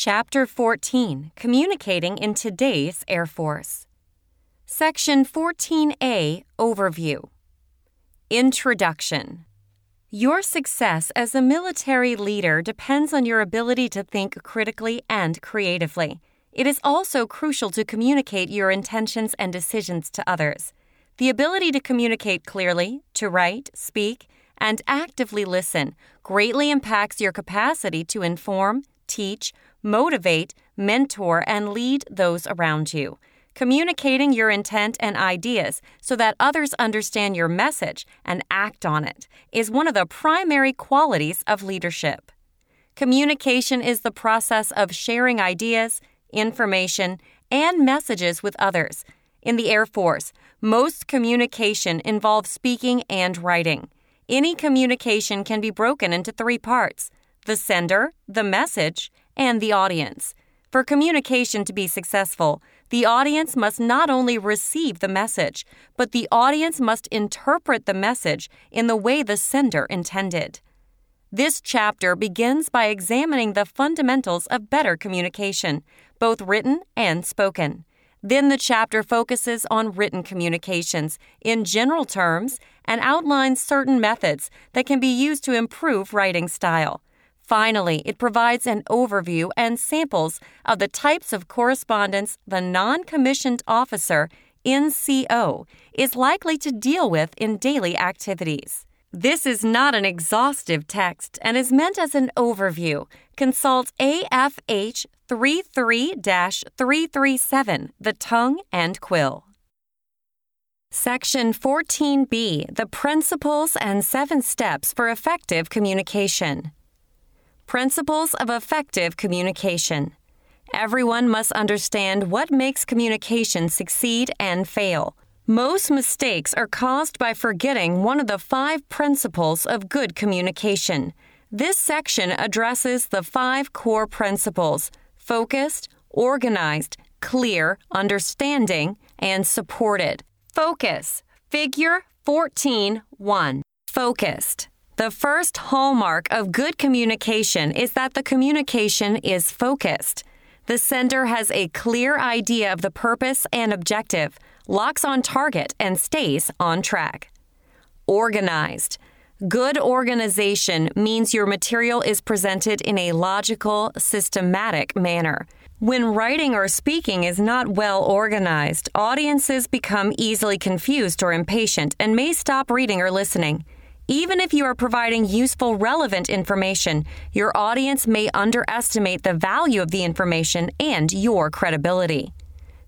Chapter 14 Communicating in Today's Air Force. Section 14A Overview Introduction Your success as a military leader depends on your ability to think critically and creatively. It is also crucial to communicate your intentions and decisions to others. The ability to communicate clearly, to write, speak, and actively listen greatly impacts your capacity to inform, teach, motivate, mentor, and lead those around you. Communicating your intent and ideas so that others understand your message and act on it is one of the primary qualities of leadership. Communication is the process of sharing ideas, information, and messages with others. In the Air Force, most communication involves speaking and writing. Any communication can be broken into three parts the sender, the message, and the audience. For communication to be successful, the audience must not only receive the message, but the audience must interpret the message in the way the sender intended. This chapter begins by examining the fundamentals of better communication, both written and spoken. Then the chapter focuses on written communications in general terms and outlines certain methods that can be used to improve writing style. Finally, it provides an overview and samples of the types of correspondence the non commissioned officer, NCO, is likely to deal with in daily activities. This is not an exhaustive text and is meant as an overview. Consult AFH 33 337, The Tongue and Quill. Section 14b The Principles and Seven Steps for Effective Communication. Principles of Effective Communication. Everyone must understand what makes communication succeed and fail. Most mistakes are caused by forgetting one of the five principles of good communication. This section addresses the five core principles focused, organized, clear, understanding, and supported. Focus. Figure 14 1. Focused. The first hallmark of good communication is that the communication is focused. The sender has a clear idea of the purpose and objective, locks on target, and stays on track. Organized. Good organization means your material is presented in a logical, systematic manner. When writing or speaking is not well organized, audiences become easily confused or impatient and may stop reading or listening. Even if you are providing useful, relevant information, your audience may underestimate the value of the information and your credibility.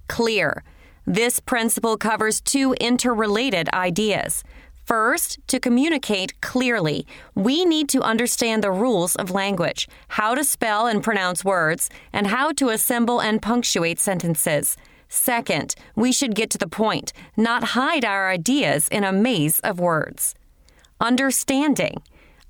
Clear. This principle covers two interrelated ideas. First, to communicate clearly, we need to understand the rules of language, how to spell and pronounce words, and how to assemble and punctuate sentences. Second, we should get to the point, not hide our ideas in a maze of words. Understanding.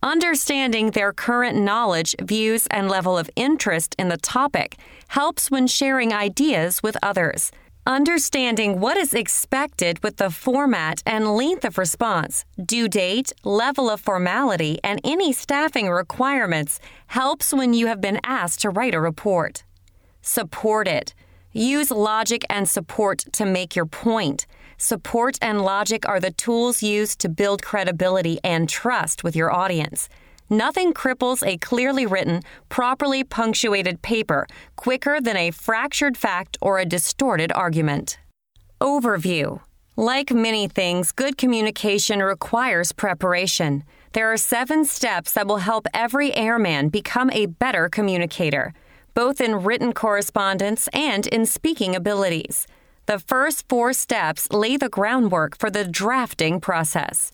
Understanding their current knowledge, views, and level of interest in the topic helps when sharing ideas with others. Understanding what is expected with the format and length of response, due date, level of formality, and any staffing requirements helps when you have been asked to write a report. Support it. Use logic and support to make your point. Support and logic are the tools used to build credibility and trust with your audience. Nothing cripples a clearly written, properly punctuated paper quicker than a fractured fact or a distorted argument. Overview Like many things, good communication requires preparation. There are seven steps that will help every airman become a better communicator, both in written correspondence and in speaking abilities. The first four steps lay the groundwork for the drafting process.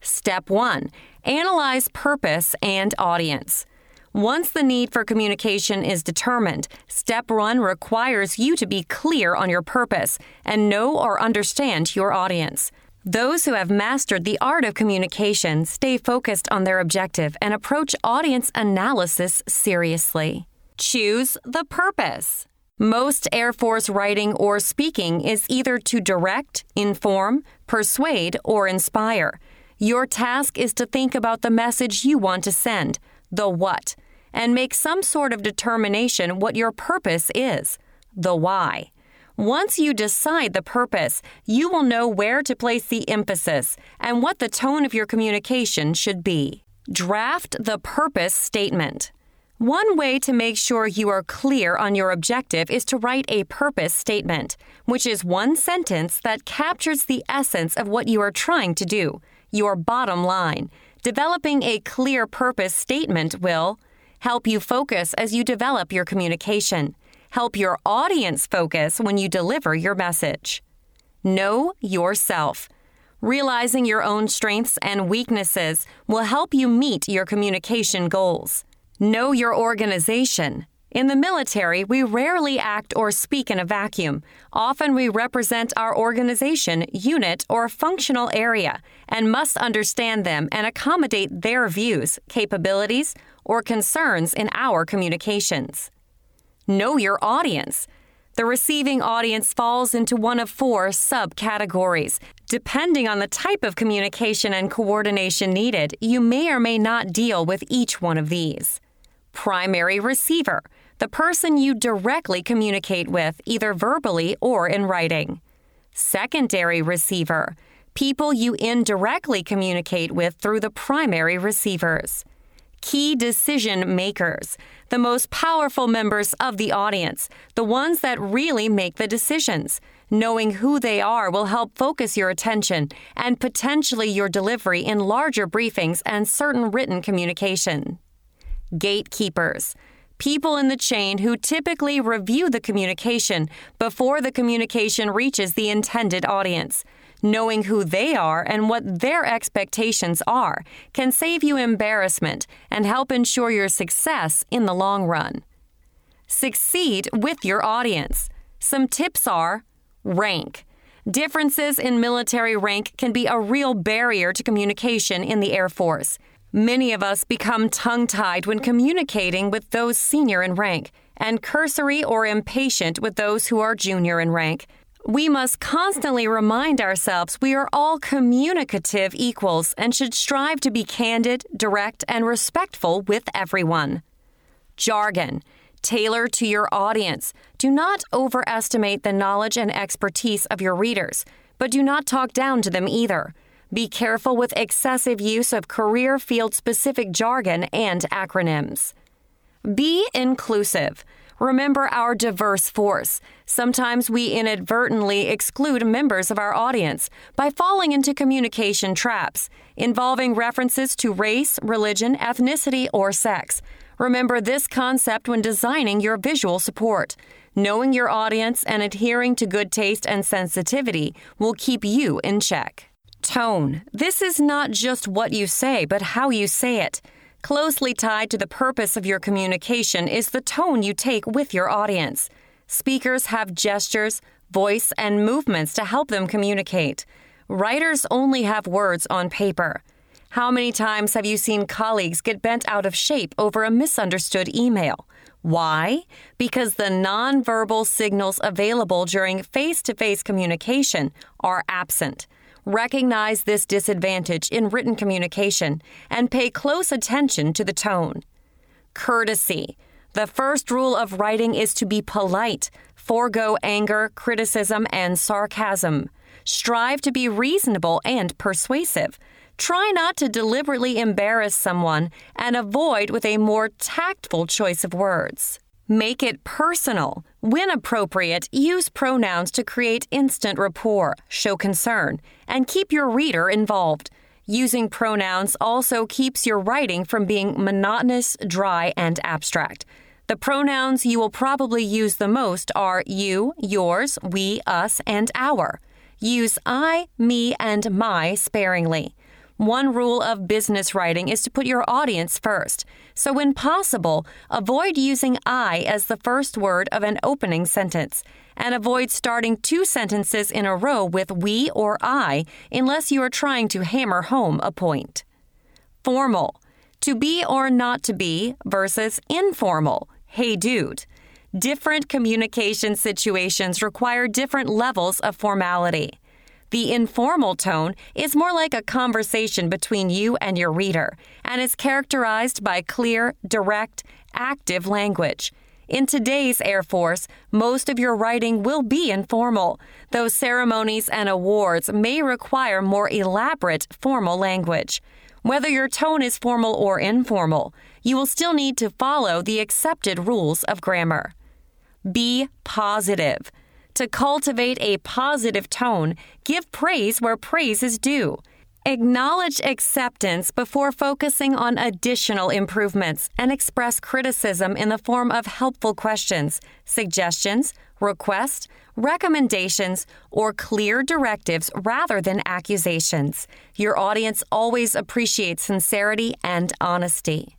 Step 1 Analyze purpose and audience. Once the need for communication is determined, step one requires you to be clear on your purpose and know or understand your audience. Those who have mastered the art of communication stay focused on their objective and approach audience analysis seriously. Choose the purpose. Most Air Force writing or speaking is either to direct, inform, persuade, or inspire. Your task is to think about the message you want to send, the what. and make some sort of determination what your purpose is, the why. Once you decide the purpose, you will know where to place the emphasis and what the tone of your communication should be. Draft the purpose statement. One way to make sure you are clear on your objective is to write a purpose statement, which is one sentence that captures the essence of what you are trying to do, your bottom line. Developing a clear purpose statement will help you focus as you develop your communication, help your audience focus when you deliver your message. Know yourself. Realizing your own strengths and weaknesses will help you meet your communication goals. Know your organization. In the military, we rarely act or speak in a vacuum. Often we represent our organization, unit, or functional area and must understand them and accommodate their views, capabilities, or concerns in our communications. Know your audience. The receiving audience falls into one of four subcategories. Depending on the type of communication and coordination needed, you may or may not deal with each one of these. Primary receiver, the person you directly communicate with, either verbally or in writing. Secondary receiver, people you indirectly communicate with through the primary receivers. Key decision makers, the most powerful members of the audience, the ones that really make the decisions. Knowing who they are will help focus your attention and potentially your delivery in larger briefings and certain written communication gatekeepers, people in the chain who typically review the communication before the communication reaches the intended audience. Knowing who they are and what their expectations are can save you embarrassment and help ensure your success in the long run. Succeed with your audience. Some tips are rank. Differences in military rank can be a real barrier to communication in the Air Force. Many of us become tongue tied when communicating with those senior in rank, and cursory or impatient with those who are junior in rank. We must constantly remind ourselves we are all communicative equals and should strive to be candid, direct, and respectful with everyone. Jargon. Tailor to your audience. Do not overestimate the knowledge and expertise of your readers, but do not talk down to them either. Be careful with excessive use of career field specific jargon and acronyms. Be inclusive. Remember our diverse force. Sometimes we inadvertently exclude members of our audience by falling into communication traps involving references to race, religion, ethnicity, or sex. Remember this concept when designing your visual support. Knowing your audience and adhering to good taste and sensitivity will keep you in check. Tone. This is not just what you say, but how you say it. Closely tied to the purpose of your communication is the tone you take with your audience. Speakers have gestures, voice, and movements to help them communicate. Writers only have words on paper. How many times have you seen colleagues get bent out of shape over a misunderstood email? Why? Because the nonverbal signals available during face to face communication are absent. Recognize this disadvantage in written communication and pay close attention to the tone. Courtesy. The first rule of writing is to be polite, forego anger, criticism, and sarcasm. Strive to be reasonable and persuasive. Try not to deliberately embarrass someone and avoid with a more tactful choice of words. Make it personal. When appropriate, use pronouns to create instant rapport, show concern, and keep your reader involved. Using pronouns also keeps your writing from being monotonous, dry, and abstract. The pronouns you will probably use the most are you, yours, we, us, and our. Use I, me, and my sparingly. One rule of business writing is to put your audience first. So, when possible, avoid using I as the first word of an opening sentence, and avoid starting two sentences in a row with we or I unless you are trying to hammer home a point. Formal. To be or not to be versus informal. Hey, dude. Different communication situations require different levels of formality. The informal tone is more like a conversation between you and your reader and is characterized by clear, direct, active language. In today's Air Force, most of your writing will be informal, though ceremonies and awards may require more elaborate formal language. Whether your tone is formal or informal, you will still need to follow the accepted rules of grammar. Be positive. To cultivate a positive tone, give praise where praise is due. Acknowledge acceptance before focusing on additional improvements and express criticism in the form of helpful questions, suggestions, requests, recommendations, or clear directives rather than accusations. Your audience always appreciates sincerity and honesty.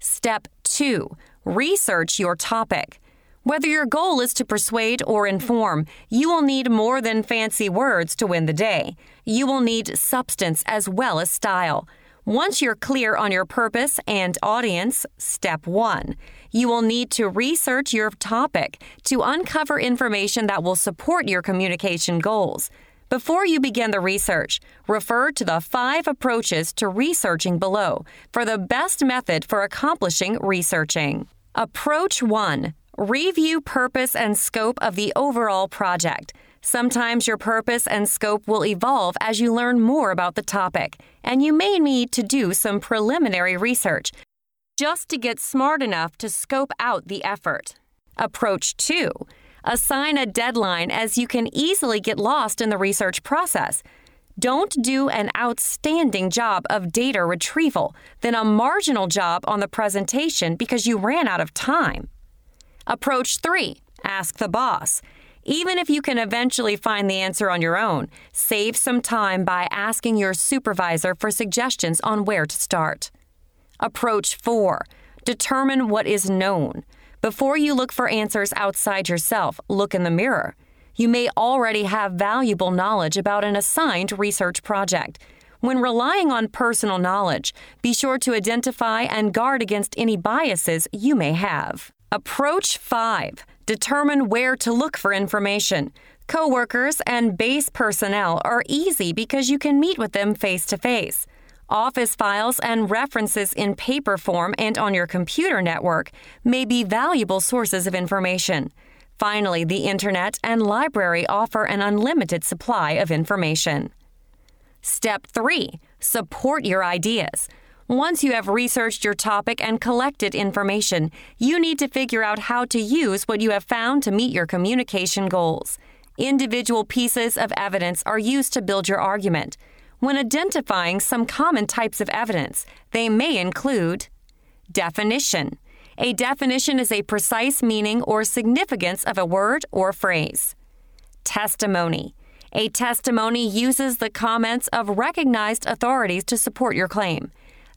Step 2 Research your topic. Whether your goal is to persuade or inform, you will need more than fancy words to win the day. You will need substance as well as style. Once you're clear on your purpose and audience, step one, you will need to research your topic to uncover information that will support your communication goals. Before you begin the research, refer to the five approaches to researching below for the best method for accomplishing researching. Approach 1 Review purpose and scope of the overall project. Sometimes your purpose and scope will evolve as you learn more about the topic, and you may need to do some preliminary research just to get smart enough to scope out the effort. Approach 2 Assign a deadline as you can easily get lost in the research process. Don't do an outstanding job of data retrieval, then a marginal job on the presentation because you ran out of time. Approach three ask the boss. Even if you can eventually find the answer on your own, save some time by asking your supervisor for suggestions on where to start. Approach 4. Determine what is known. Before you look for answers outside yourself, look in the mirror. You may already have valuable knowledge about an assigned research project. When relying on personal knowledge, be sure to identify and guard against any biases you may have. Approach 5. Determine where to look for information. Coworkers and base personnel are easy because you can meet with them face to face. Office files and references in paper form and on your computer network may be valuable sources of information. Finally, the Internet and library offer an unlimited supply of information. Step 3 Support your ideas. Once you have researched your topic and collected information, you need to figure out how to use what you have found to meet your communication goals. Individual pieces of evidence are used to build your argument. When identifying some common types of evidence, they may include definition. A definition is a precise meaning or significance of a word or phrase. Testimony. A testimony uses the comments of recognized authorities to support your claim.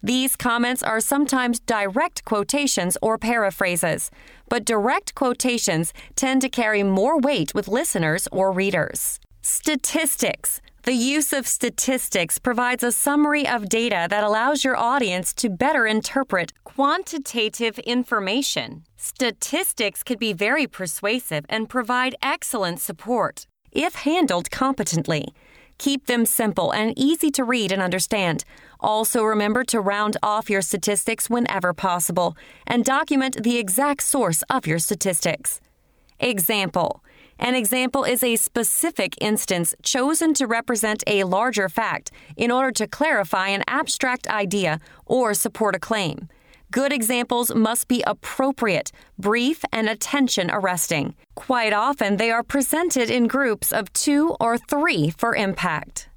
These comments are sometimes direct quotations or paraphrases, but direct quotations tend to carry more weight with listeners or readers. Statistics. The use of statistics provides a summary of data that allows your audience to better interpret quantitative information. Statistics can be very persuasive and provide excellent support if handled competently. Keep them simple and easy to read and understand. Also, remember to round off your statistics whenever possible and document the exact source of your statistics. Example An example is a specific instance chosen to represent a larger fact in order to clarify an abstract idea or support a claim. Good examples must be appropriate, brief, and attention arresting. Quite often, they are presented in groups of two or three for impact.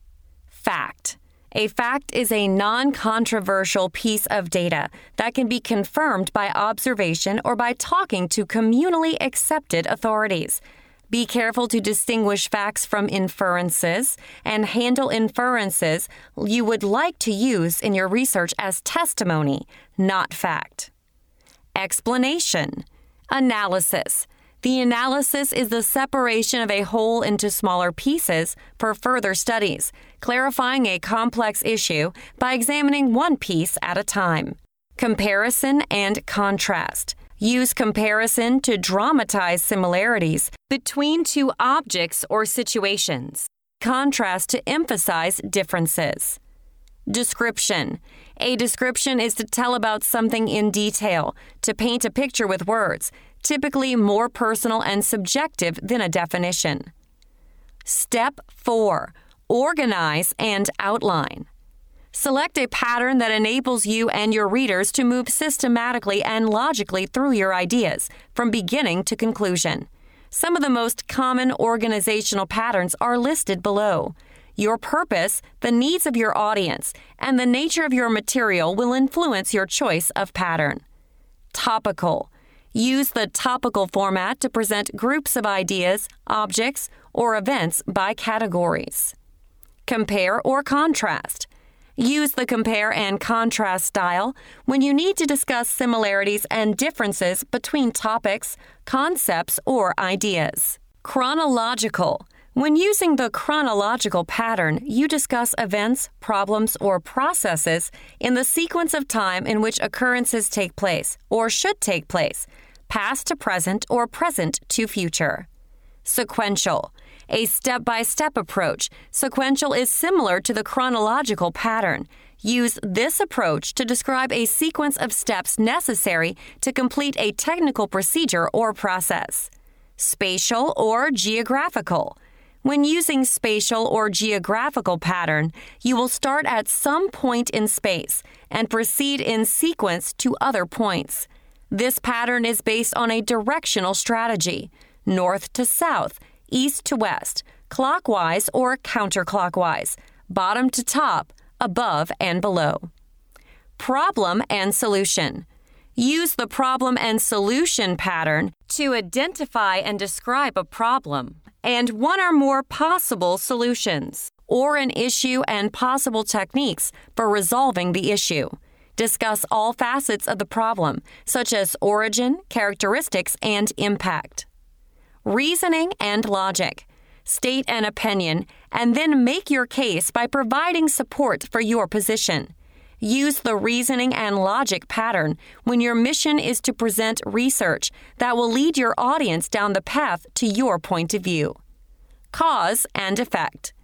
Fact. A fact is a non controversial piece of data that can be confirmed by observation or by talking to communally accepted authorities. Be careful to distinguish facts from inferences and handle inferences you would like to use in your research as testimony, not fact. Explanation Analysis the analysis is the separation of a whole into smaller pieces for further studies, clarifying a complex issue by examining one piece at a time. Comparison and contrast. Use comparison to dramatize similarities between two objects or situations. contrast to emphasize differences. Description. A description is to tell about something in detail, to paint a picture with words, typically more personal and subjective than a definition. Step 4 Organize and outline. Select a pattern that enables you and your readers to move systematically and logically through your ideas, from beginning to conclusion. Some of the most common organizational patterns are listed below. Your purpose, the needs of your audience, and the nature of your material will influence your choice of pattern. Topical. Use the topical format to present groups of ideas, objects, or events by categories. Compare or contrast. Use the compare and contrast style when you need to discuss similarities and differences between topics, concepts, or ideas. Chronological. When using the chronological pattern, you discuss events, problems, or processes in the sequence of time in which occurrences take place or should take place, past to present or present to future. Sequential. A step by step approach, sequential is similar to the chronological pattern. Use this approach to describe a sequence of steps necessary to complete a technical procedure or process. Spatial or geographical. When using spatial or geographical pattern, you will start at some point in space and proceed in sequence to other points. This pattern is based on a directional strategy north to south, east to west, clockwise or counterclockwise, bottom to top, above and below. Problem and solution. Use the problem and solution pattern to identify and describe a problem and one or more possible solutions, or an issue and possible techniques for resolving the issue. Discuss all facets of the problem, such as origin, characteristics, and impact. Reasoning and logic. State an opinion and then make your case by providing support for your position. Use the reasoning and logic pattern when your mission is to present research that will lead your audience down the path to your point of view. Cause and effect.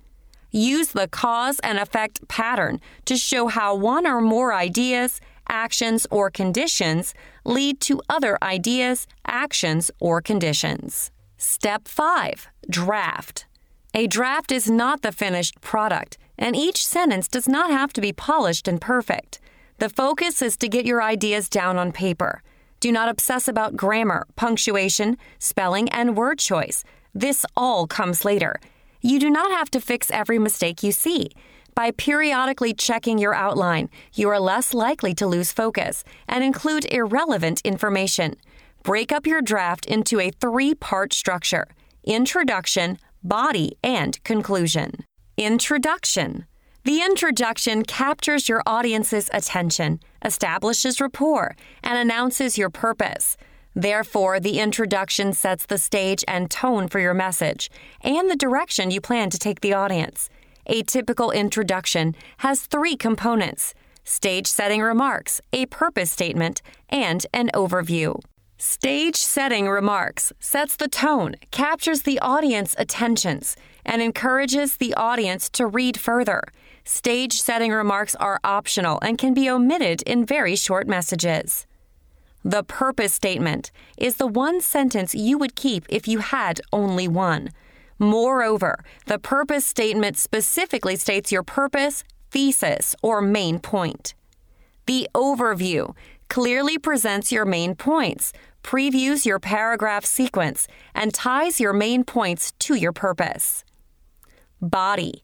Use the cause and effect pattern to show how one or more ideas, actions, or conditions lead to other ideas, actions, or conditions. Step 5 Draft. A draft is not the finished product and each sentence does not have to be polished and perfect. The focus is to get your ideas down on paper. Do not obsess about grammar, punctuation, spelling, and word choice. This all comes later. You do not have to fix every mistake you see. By periodically checking your outline, you are less likely to lose focus and include irrelevant information. Break up your draft into a three part structure introduction, body, and conclusion. Introduction The introduction captures your audience's attention, establishes rapport, and announces your purpose. Therefore, the introduction sets the stage and tone for your message and the direction you plan to take the audience. A typical introduction has three components stage setting remarks, a purpose statement, and an overview. Stage setting remarks sets the tone, captures the audience attentions, and encourages the audience to read further. Stage setting remarks are optional and can be omitted in very short messages. The purpose statement is the one sentence you would keep if you had only one. Moreover, the purpose statement specifically states your purpose, thesis, or main point. The overview clearly presents your main points, previews your paragraph sequence, and ties your main points to your purpose. Body.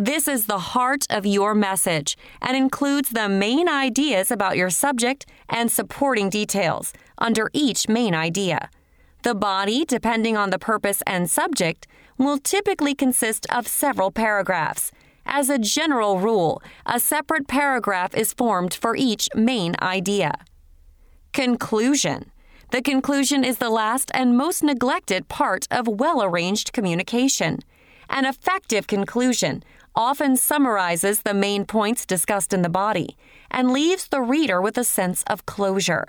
This is the heart of your message and includes the main ideas about your subject and supporting details under each main idea. The body, depending on the purpose and subject, will typically consist of several paragraphs. As a general rule, a separate paragraph is formed for each main idea. Conclusion the conclusion is the last and most neglected part of well arranged communication. An effective conclusion often summarizes the main points discussed in the body and leaves the reader with a sense of closure.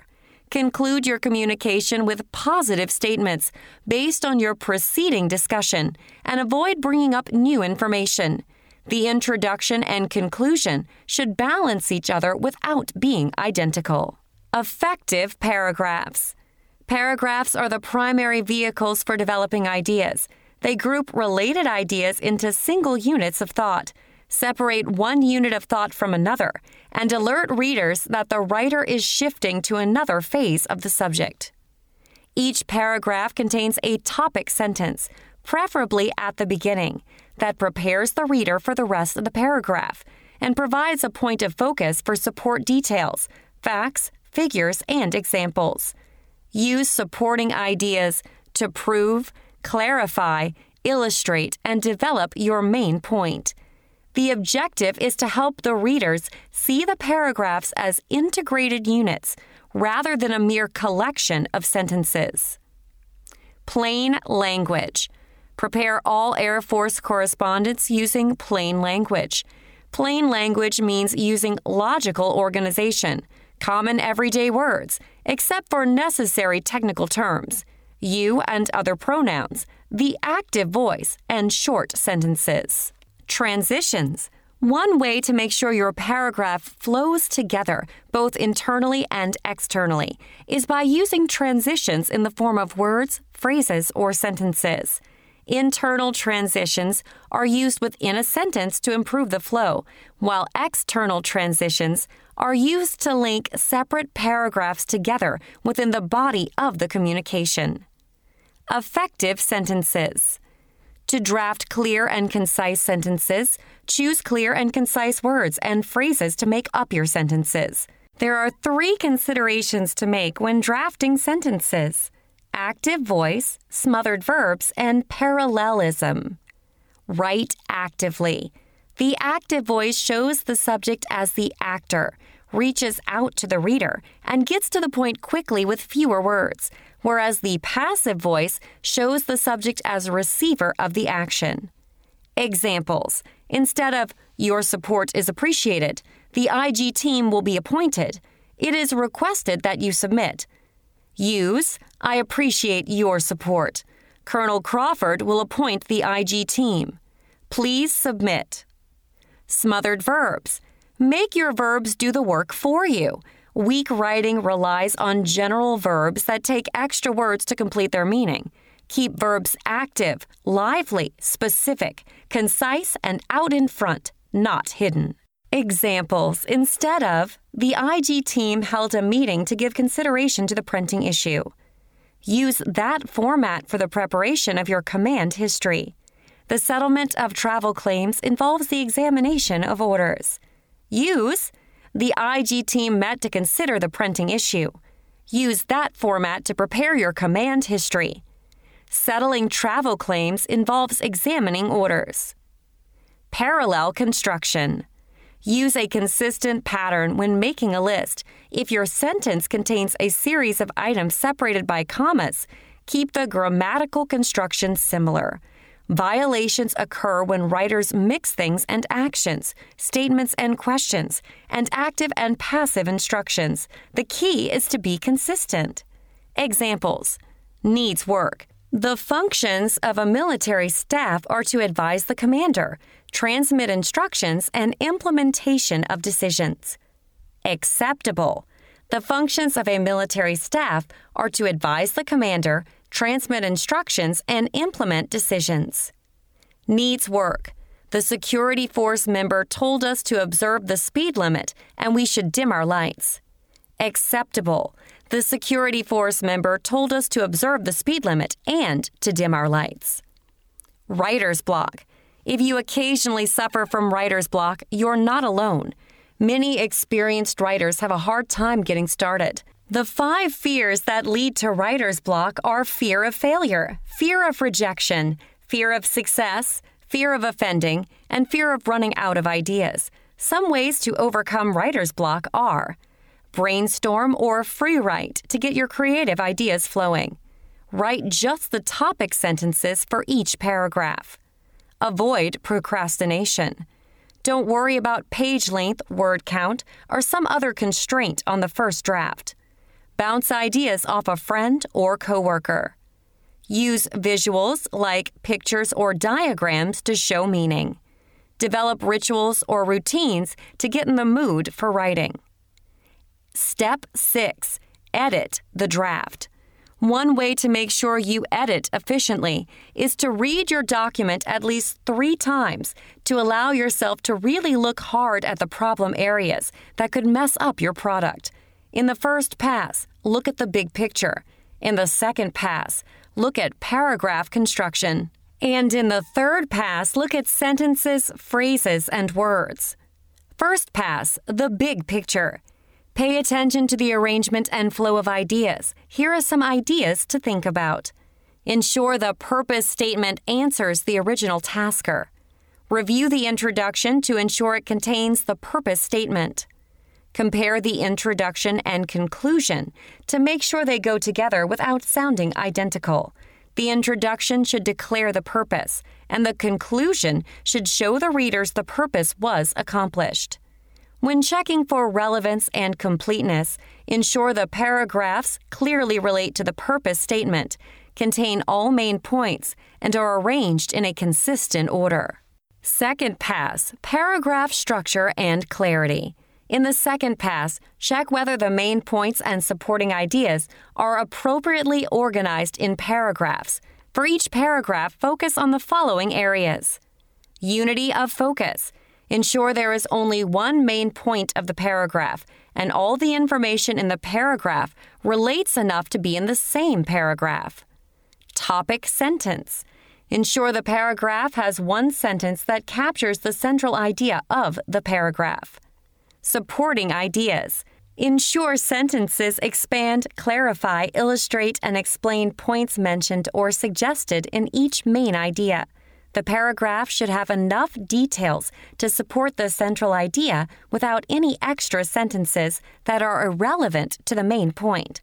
Conclude your communication with positive statements based on your preceding discussion and avoid bringing up new information. The introduction and conclusion should balance each other without being identical. Effective paragraphs. Paragraphs are the primary vehicles for developing ideas. They group related ideas into single units of thought, separate one unit of thought from another, and alert readers that the writer is shifting to another phase of the subject. Each paragraph contains a topic sentence, preferably at the beginning, that prepares the reader for the rest of the paragraph and provides a point of focus for support details, facts, figures, and examples. Use supporting ideas to prove, clarify, illustrate, and develop your main point. The objective is to help the readers see the paragraphs as integrated units rather than a mere collection of sentences. Plain language. Prepare all Air Force correspondence using plain language. Plain language means using logical organization, common everyday words, except for necessary technical terms, you and other pronouns, the active voice, and short sentences. Transitions. One way to make sure your paragraph flows together, both internally and externally, is by using transitions in the form of words, phrases, or sentences. Internal transitions are used within a sentence to improve the flow, while external transitions are used to link separate paragraphs together within the body of the communication. Effective sentences. To draft clear and concise sentences, choose clear and concise words and phrases to make up your sentences. There are three considerations to make when drafting sentences active voice, smothered verbs, and parallelism. Write actively. The active voice shows the subject as the actor, reaches out to the reader, and gets to the point quickly with fewer words, whereas the passive voice shows the subject as a receiver of the action. Examples Instead of, Your support is appreciated, the IG team will be appointed. It is requested that you submit. Use, I appreciate your support. Colonel Crawford will appoint the IG team. Please submit. Smothered verbs. Make your verbs do the work for you. Weak writing relies on general verbs that take extra words to complete their meaning. Keep verbs active, lively, specific, concise, and out in front, not hidden. Examples instead of, the IG team held a meeting to give consideration to the printing issue. Use that format for the preparation of your command history. The settlement of travel claims involves the examination of orders. Use the IG team met to consider the printing issue. Use that format to prepare your command history. Settling travel claims involves examining orders. Parallel construction. Use a consistent pattern when making a list. If your sentence contains a series of items separated by commas, keep the grammatical construction similar. Violations occur when writers mix things and actions, statements and questions, and active and passive instructions. The key is to be consistent. Examples Needs work. The functions of a military staff are to advise the commander, transmit instructions, and implementation of decisions. Acceptable. The functions of a military staff are to advise the commander, transmit instructions, and implement decisions. Needs work. The security force member told us to observe the speed limit and we should dim our lights. Acceptable. The security force member told us to observe the speed limit and to dim our lights. Writer's block. If you occasionally suffer from writer's block, you're not alone. Many experienced writers have a hard time getting started. The five fears that lead to writer's block are fear of failure, fear of rejection, fear of success, fear of offending, and fear of running out of ideas. Some ways to overcome writer's block are brainstorm or free write to get your creative ideas flowing. Write just the topic sentences for each paragraph. Avoid procrastination. Don't worry about page length, word count, or some other constraint on the first draft. Bounce ideas off a friend or coworker. Use visuals like pictures or diagrams to show meaning. Develop rituals or routines to get in the mood for writing. Step 6 Edit the draft. One way to make sure you edit efficiently is to read your document at least three times to allow yourself to really look hard at the problem areas that could mess up your product. In the first pass, look at the big picture. In the second pass, look at paragraph construction. And in the third pass, look at sentences, phrases, and words. First pass, the big picture. Pay attention to the arrangement and flow of ideas. Here are some ideas to think about. Ensure the purpose statement answers the original tasker. Review the introduction to ensure it contains the purpose statement. Compare the introduction and conclusion to make sure they go together without sounding identical. The introduction should declare the purpose, and the conclusion should show the readers the purpose was accomplished. When checking for relevance and completeness, ensure the paragraphs clearly relate to the purpose statement, contain all main points, and are arranged in a consistent order. Second pass paragraph structure and clarity. In the second pass, check whether the main points and supporting ideas are appropriately organized in paragraphs. For each paragraph, focus on the following areas Unity of focus. Ensure there is only one main point of the paragraph, and all the information in the paragraph relates enough to be in the same paragraph. Topic sentence. Ensure the paragraph has one sentence that captures the central idea of the paragraph. Supporting ideas. Ensure sentences expand, clarify, illustrate, and explain points mentioned or suggested in each main idea. The paragraph should have enough details to support the central idea without any extra sentences that are irrelevant to the main point.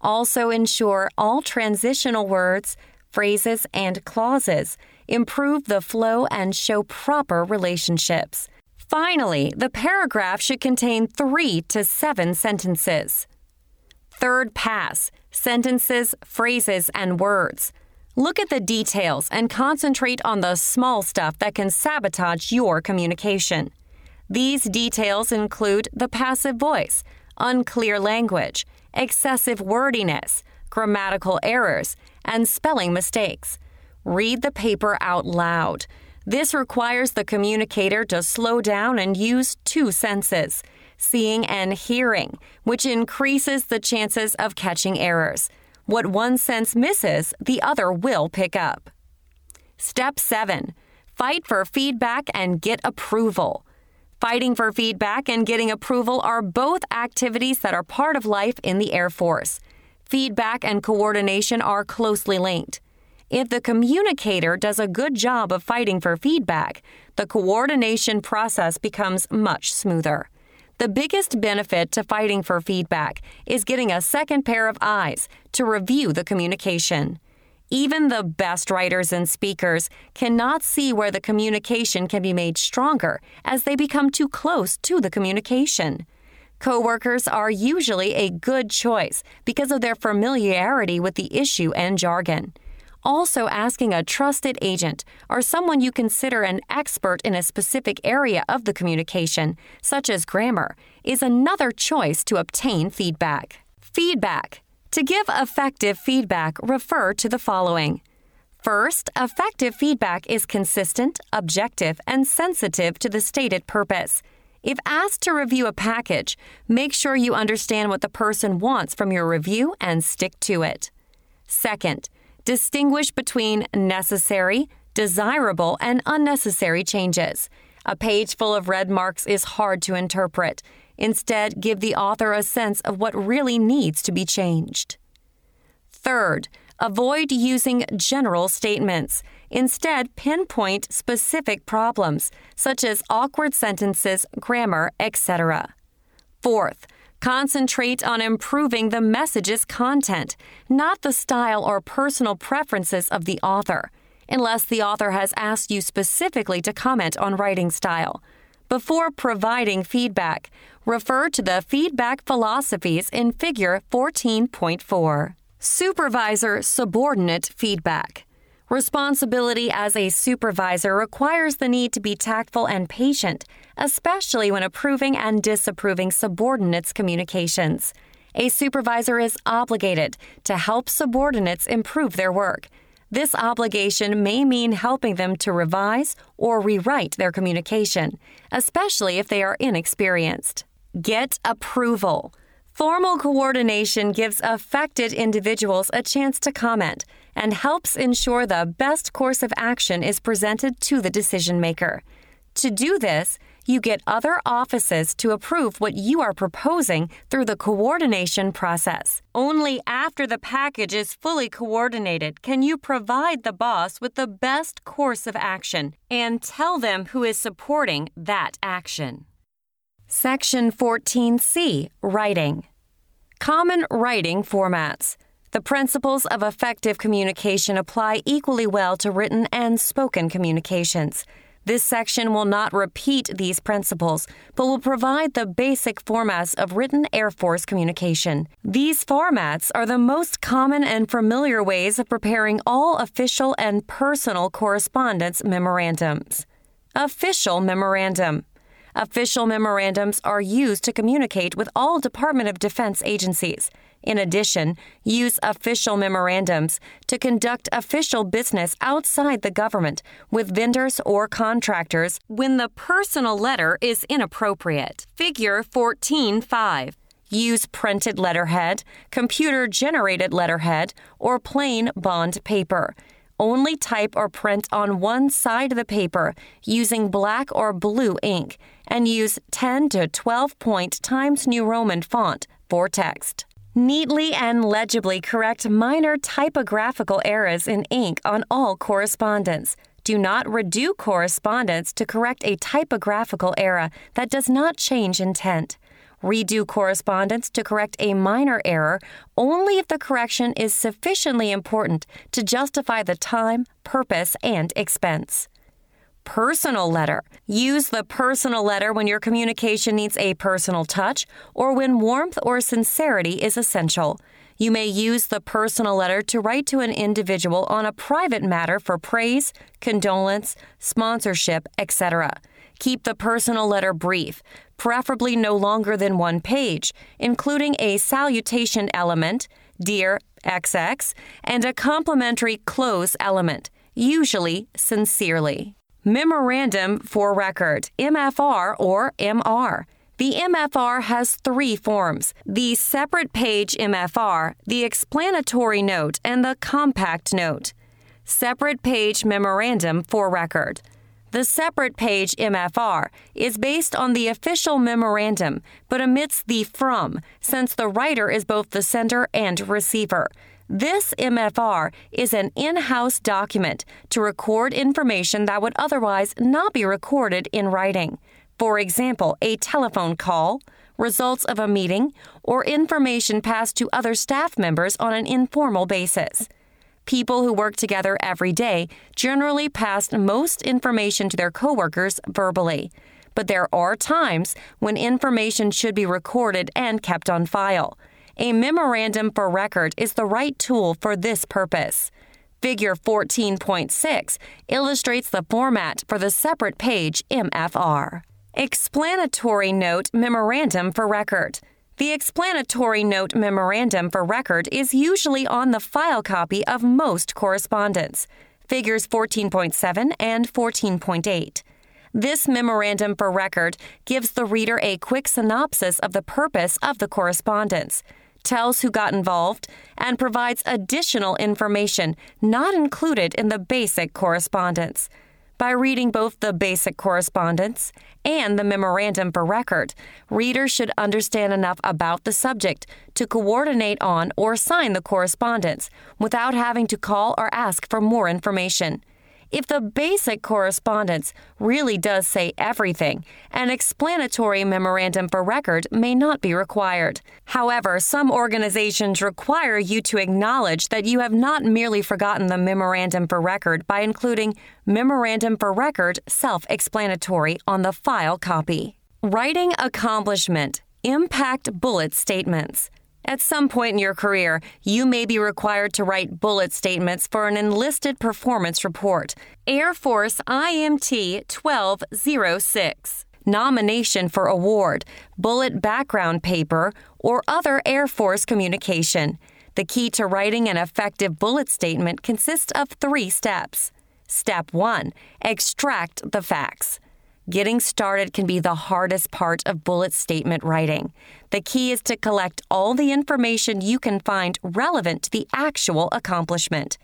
Also, ensure all transitional words, phrases, and clauses improve the flow and show proper relationships. Finally, the paragraph should contain three to seven sentences. Third pass sentences, phrases, and words. Look at the details and concentrate on the small stuff that can sabotage your communication. These details include the passive voice, unclear language, excessive wordiness, grammatical errors, and spelling mistakes. Read the paper out loud. This requires the communicator to slow down and use two senses, seeing and hearing, which increases the chances of catching errors. What one sense misses, the other will pick up. Step 7 Fight for feedback and get approval. Fighting for feedback and getting approval are both activities that are part of life in the Air Force. Feedback and coordination are closely linked. If the communicator does a good job of fighting for feedback, the coordination process becomes much smoother. The biggest benefit to fighting for feedback is getting a second pair of eyes to review the communication. Even the best writers and speakers cannot see where the communication can be made stronger as they become too close to the communication. Coworkers are usually a good choice because of their familiarity with the issue and jargon. Also, asking a trusted agent or someone you consider an expert in a specific area of the communication, such as grammar, is another choice to obtain feedback. Feedback. To give effective feedback, refer to the following. First, effective feedback is consistent, objective, and sensitive to the stated purpose. If asked to review a package, make sure you understand what the person wants from your review and stick to it. Second, Distinguish between necessary, desirable, and unnecessary changes. A page full of red marks is hard to interpret. Instead, give the author a sense of what really needs to be changed. Third, avoid using general statements. Instead, pinpoint specific problems, such as awkward sentences, grammar, etc. Fourth, Concentrate on improving the message's content, not the style or personal preferences of the author, unless the author has asked you specifically to comment on writing style. Before providing feedback, refer to the feedback philosophies in Figure 14.4. Supervisor subordinate feedback. Responsibility as a supervisor requires the need to be tactful and patient, especially when approving and disapproving subordinates' communications. A supervisor is obligated to help subordinates improve their work. This obligation may mean helping them to revise or rewrite their communication, especially if they are inexperienced. Get approval. Formal coordination gives affected individuals a chance to comment and helps ensure the best course of action is presented to the decision maker. To do this, you get other offices to approve what you are proposing through the coordination process. Only after the package is fully coordinated can you provide the boss with the best course of action and tell them who is supporting that action. Section 14C Writing Common writing formats. The principles of effective communication apply equally well to written and spoken communications. This section will not repeat these principles, but will provide the basic formats of written Air Force communication. These formats are the most common and familiar ways of preparing all official and personal correspondence memorandums. Official Memorandum Official memorandums are used to communicate with all Department of Defense agencies. In addition, use official memorandums to conduct official business outside the government with vendors or contractors when the personal letter is inappropriate. Figure 14.5. Use printed letterhead, computer generated letterhead, or plain bond paper. Only type or print on one side of the paper using black or blue ink and use 10 to 12 point Times New Roman font for text. Neatly and legibly correct minor typographical errors in ink on all correspondence. Do not redo correspondence to correct a typographical error that does not change intent. Redo correspondence to correct a minor error only if the correction is sufficiently important to justify the time, purpose, and expense. Personal letter. Use the personal letter when your communication needs a personal touch or when warmth or sincerity is essential. You may use the personal letter to write to an individual on a private matter for praise, condolence, sponsorship, etc. Keep the personal letter brief, preferably no longer than one page, including a salutation element, Dear XX, and a complimentary close element, usually sincerely. Memorandum for Record, MFR or MR. The MFR has three forms the separate page MFR, the explanatory note, and the compact note. Separate page memorandum for record. The separate page MFR is based on the official memorandum but omits the from, since the writer is both the sender and receiver. This MFR is an in house document to record information that would otherwise not be recorded in writing. For example, a telephone call, results of a meeting, or information passed to other staff members on an informal basis. People who work together every day generally pass most information to their coworkers verbally. But there are times when information should be recorded and kept on file. A memorandum for record is the right tool for this purpose. Figure 14.6 illustrates the format for the separate page MFR. Explanatory Note Memorandum for Record. The explanatory note memorandum for record is usually on the file copy of most correspondence, figures 14.7 and 14.8. This memorandum for record gives the reader a quick synopsis of the purpose of the correspondence, tells who got involved, and provides additional information not included in the basic correspondence. By reading both the basic correspondence and the memorandum for record, readers should understand enough about the subject to coordinate on or sign the correspondence without having to call or ask for more information. If the basic correspondence really does say everything, an explanatory memorandum for record may not be required. However, some organizations require you to acknowledge that you have not merely forgotten the memorandum for record by including memorandum for record self explanatory on the file copy. Writing accomplishment, impact bullet statements. At some point in your career, you may be required to write bullet statements for an enlisted performance report. Air Force IMT 1206. Nomination for award, bullet background paper, or other Air Force communication. The key to writing an effective bullet statement consists of three steps. Step 1 Extract the facts. Getting started can be the hardest part of bullet statement writing. The key is to collect all the information you can find relevant to the actual accomplishment.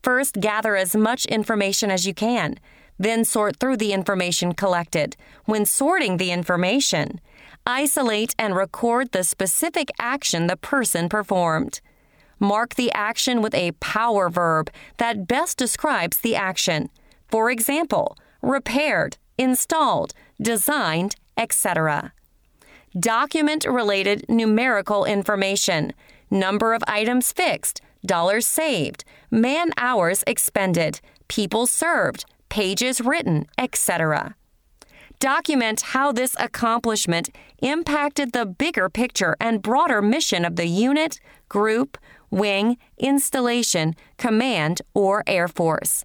First, gather as much information as you can. Then sort through the information collected. When sorting the information, isolate and record the specific action the person performed. Mark the action with a power verb that best describes the action. For example, repaired, installed, designed, etc. Document related numerical information number of items fixed, dollars saved, man hours expended, people served, pages written, etc. Document how this accomplishment impacted the bigger picture and broader mission of the unit, group, wing, installation, command, or Air Force.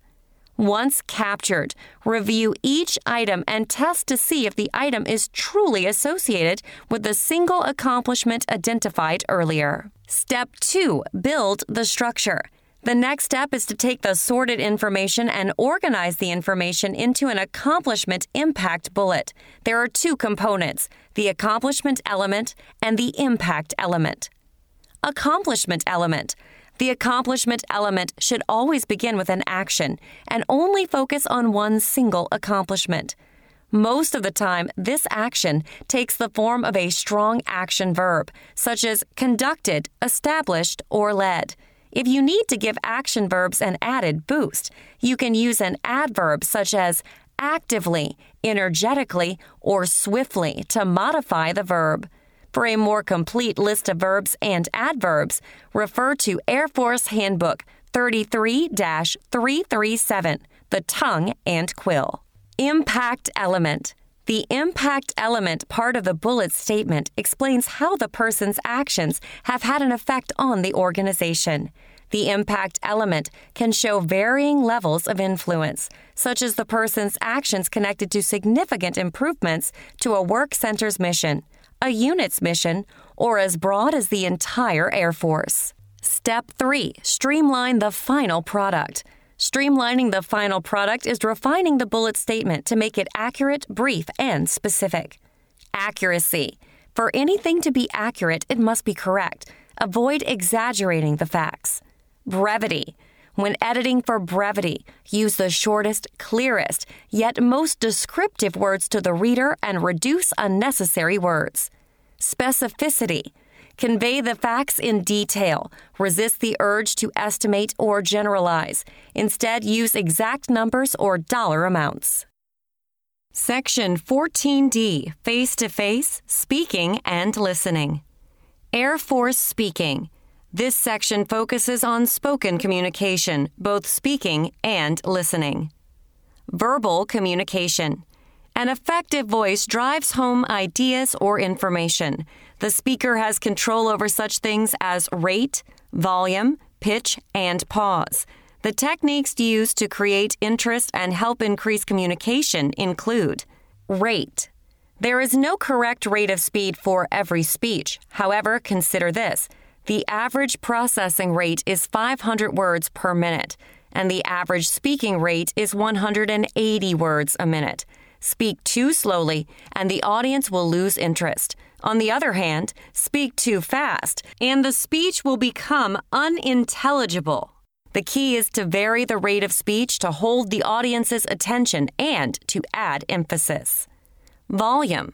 Once captured, review each item and test to see if the item is truly associated with the single accomplishment identified earlier. Step 2 Build the structure. The next step is to take the sorted information and organize the information into an accomplishment impact bullet. There are two components the accomplishment element and the impact element. Accomplishment element. The accomplishment element should always begin with an action and only focus on one single accomplishment. Most of the time, this action takes the form of a strong action verb, such as conducted, established, or led. If you need to give action verbs an added boost, you can use an adverb such as actively, energetically, or swiftly to modify the verb. For a more complete list of verbs and adverbs, refer to Air Force Handbook 33 337, the tongue and quill. Impact element. The impact element part of the bullet statement explains how the person's actions have had an effect on the organization. The impact element can show varying levels of influence, such as the person's actions connected to significant improvements to a work center's mission a unit's mission, or as broad as the entire Air Force. Step 3 Streamline the final product. Streamlining the final product is refining the bullet statement to make it accurate, brief, and specific. Accuracy. For anything to be accurate, it must be correct. Avoid exaggerating the facts. Brevity. When editing for brevity, use the shortest, clearest, yet most descriptive words to the reader and reduce unnecessary words. Specificity. Convey the facts in detail. Resist the urge to estimate or generalize. Instead, use exact numbers or dollar amounts. Section 14D Face to Face, Speaking and Listening. Air Force Speaking. This section focuses on spoken communication, both speaking and listening. Verbal communication. An effective voice drives home ideas or information. The speaker has control over such things as rate, volume, pitch, and pause. The techniques used to create interest and help increase communication include rate. There is no correct rate of speed for every speech. However, consider this. The average processing rate is 500 words per minute, and the average speaking rate is 180 words a minute. Speak too slowly, and the audience will lose interest. On the other hand, speak too fast, and the speech will become unintelligible. The key is to vary the rate of speech to hold the audience's attention and to add emphasis. Volume.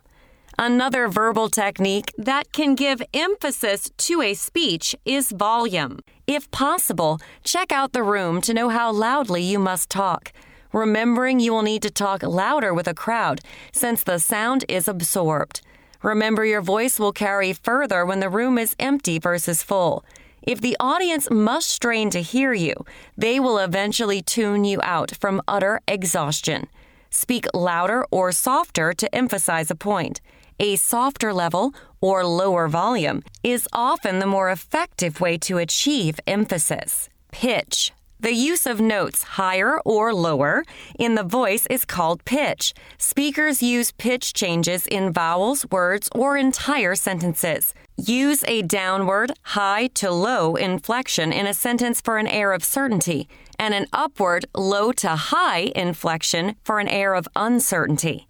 Another verbal technique that can give emphasis to a speech is volume. If possible, check out the room to know how loudly you must talk. remembering you will need to talk louder with a crowd since the sound is absorbed. Remember, your voice will carry further when the room is empty versus full. If the audience must strain to hear you, they will eventually tune you out from utter exhaustion. Speak louder or softer to emphasize a point. A softer level or lower volume is often the more effective way to achieve emphasis. Pitch. The use of notes higher or lower in the voice is called pitch. Speakers use pitch changes in vowels, words, or entire sentences. Use a downward, high to low inflection in a sentence for an air of certainty, and an upward, low to high inflection for an air of uncertainty.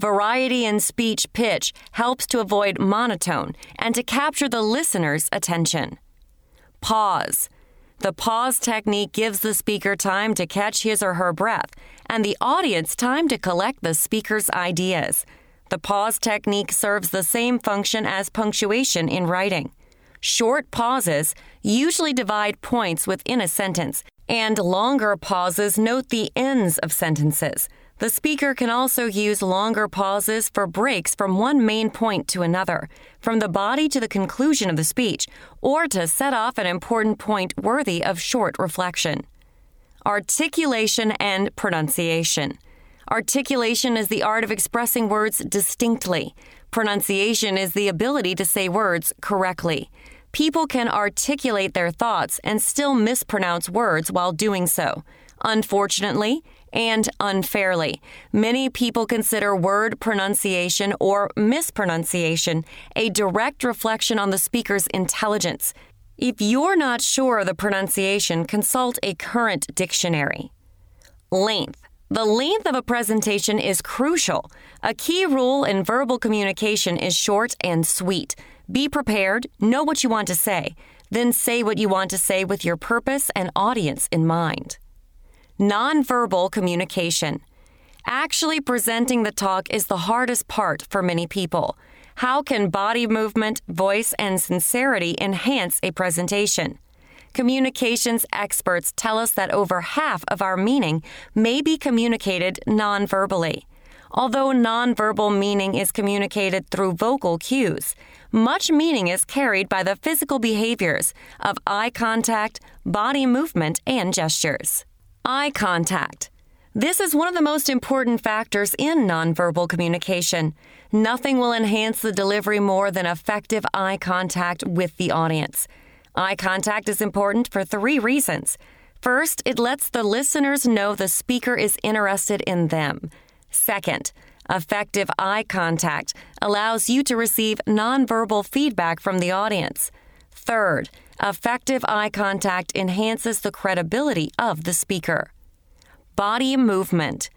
Variety in speech pitch helps to avoid monotone and to capture the listener's attention. Pause. The pause technique gives the speaker time to catch his or her breath and the audience time to collect the speaker's ideas. The pause technique serves the same function as punctuation in writing. Short pauses usually divide points within a sentence, and longer pauses note the ends of sentences. The speaker can also use longer pauses for breaks from one main point to another, from the body to the conclusion of the speech, or to set off an important point worthy of short reflection. Articulation and pronunciation. Articulation is the art of expressing words distinctly. Pronunciation is the ability to say words correctly. People can articulate their thoughts and still mispronounce words while doing so. Unfortunately, and unfairly. Many people consider word pronunciation or mispronunciation a direct reflection on the speaker's intelligence. If you're not sure of the pronunciation, consult a current dictionary. Length. The length of a presentation is crucial. A key rule in verbal communication is short and sweet. Be prepared, know what you want to say, then say what you want to say with your purpose and audience in mind. Nonverbal communication. Actually presenting the talk is the hardest part for many people. How can body movement, voice, and sincerity enhance a presentation? Communications experts tell us that over half of our meaning may be communicated nonverbally. Although nonverbal meaning is communicated through vocal cues, much meaning is carried by the physical behaviors of eye contact, body movement, and gestures. Eye contact. This is one of the most important factors in nonverbal communication. Nothing will enhance the delivery more than effective eye contact with the audience. Eye contact is important for three reasons. First, it lets the listeners know the speaker is interested in them. Second, effective eye contact allows you to receive nonverbal feedback from the audience. Third, Effective eye contact enhances the credibility of the speaker. Body movement.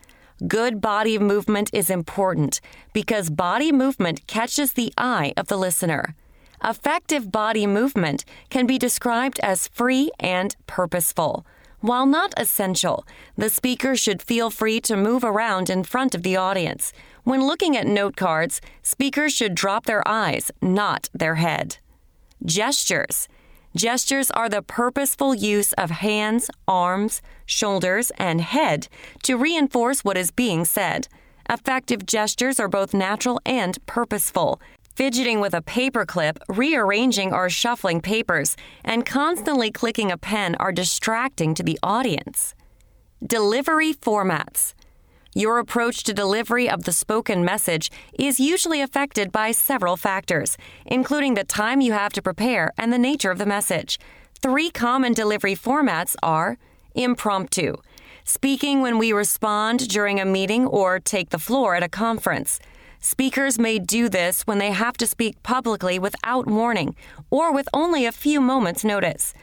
Good body movement is important because body movement catches the eye of the listener. Effective body movement can be described as free and purposeful. While not essential, the speaker should feel free to move around in front of the audience. When looking at note cards, speakers should drop their eyes, not their head. Gestures. Gestures are the purposeful use of hands, arms, shoulders, and head to reinforce what is being said. Effective gestures are both natural and purposeful. Fidgeting with a paperclip, rearranging or shuffling papers, and constantly clicking a pen are distracting to the audience. Delivery formats. Your approach to delivery of the spoken message is usually affected by several factors, including the time you have to prepare and the nature of the message. Three common delivery formats are impromptu, speaking when we respond during a meeting or take the floor at a conference. Speakers may do this when they have to speak publicly without warning or with only a few moments' notice.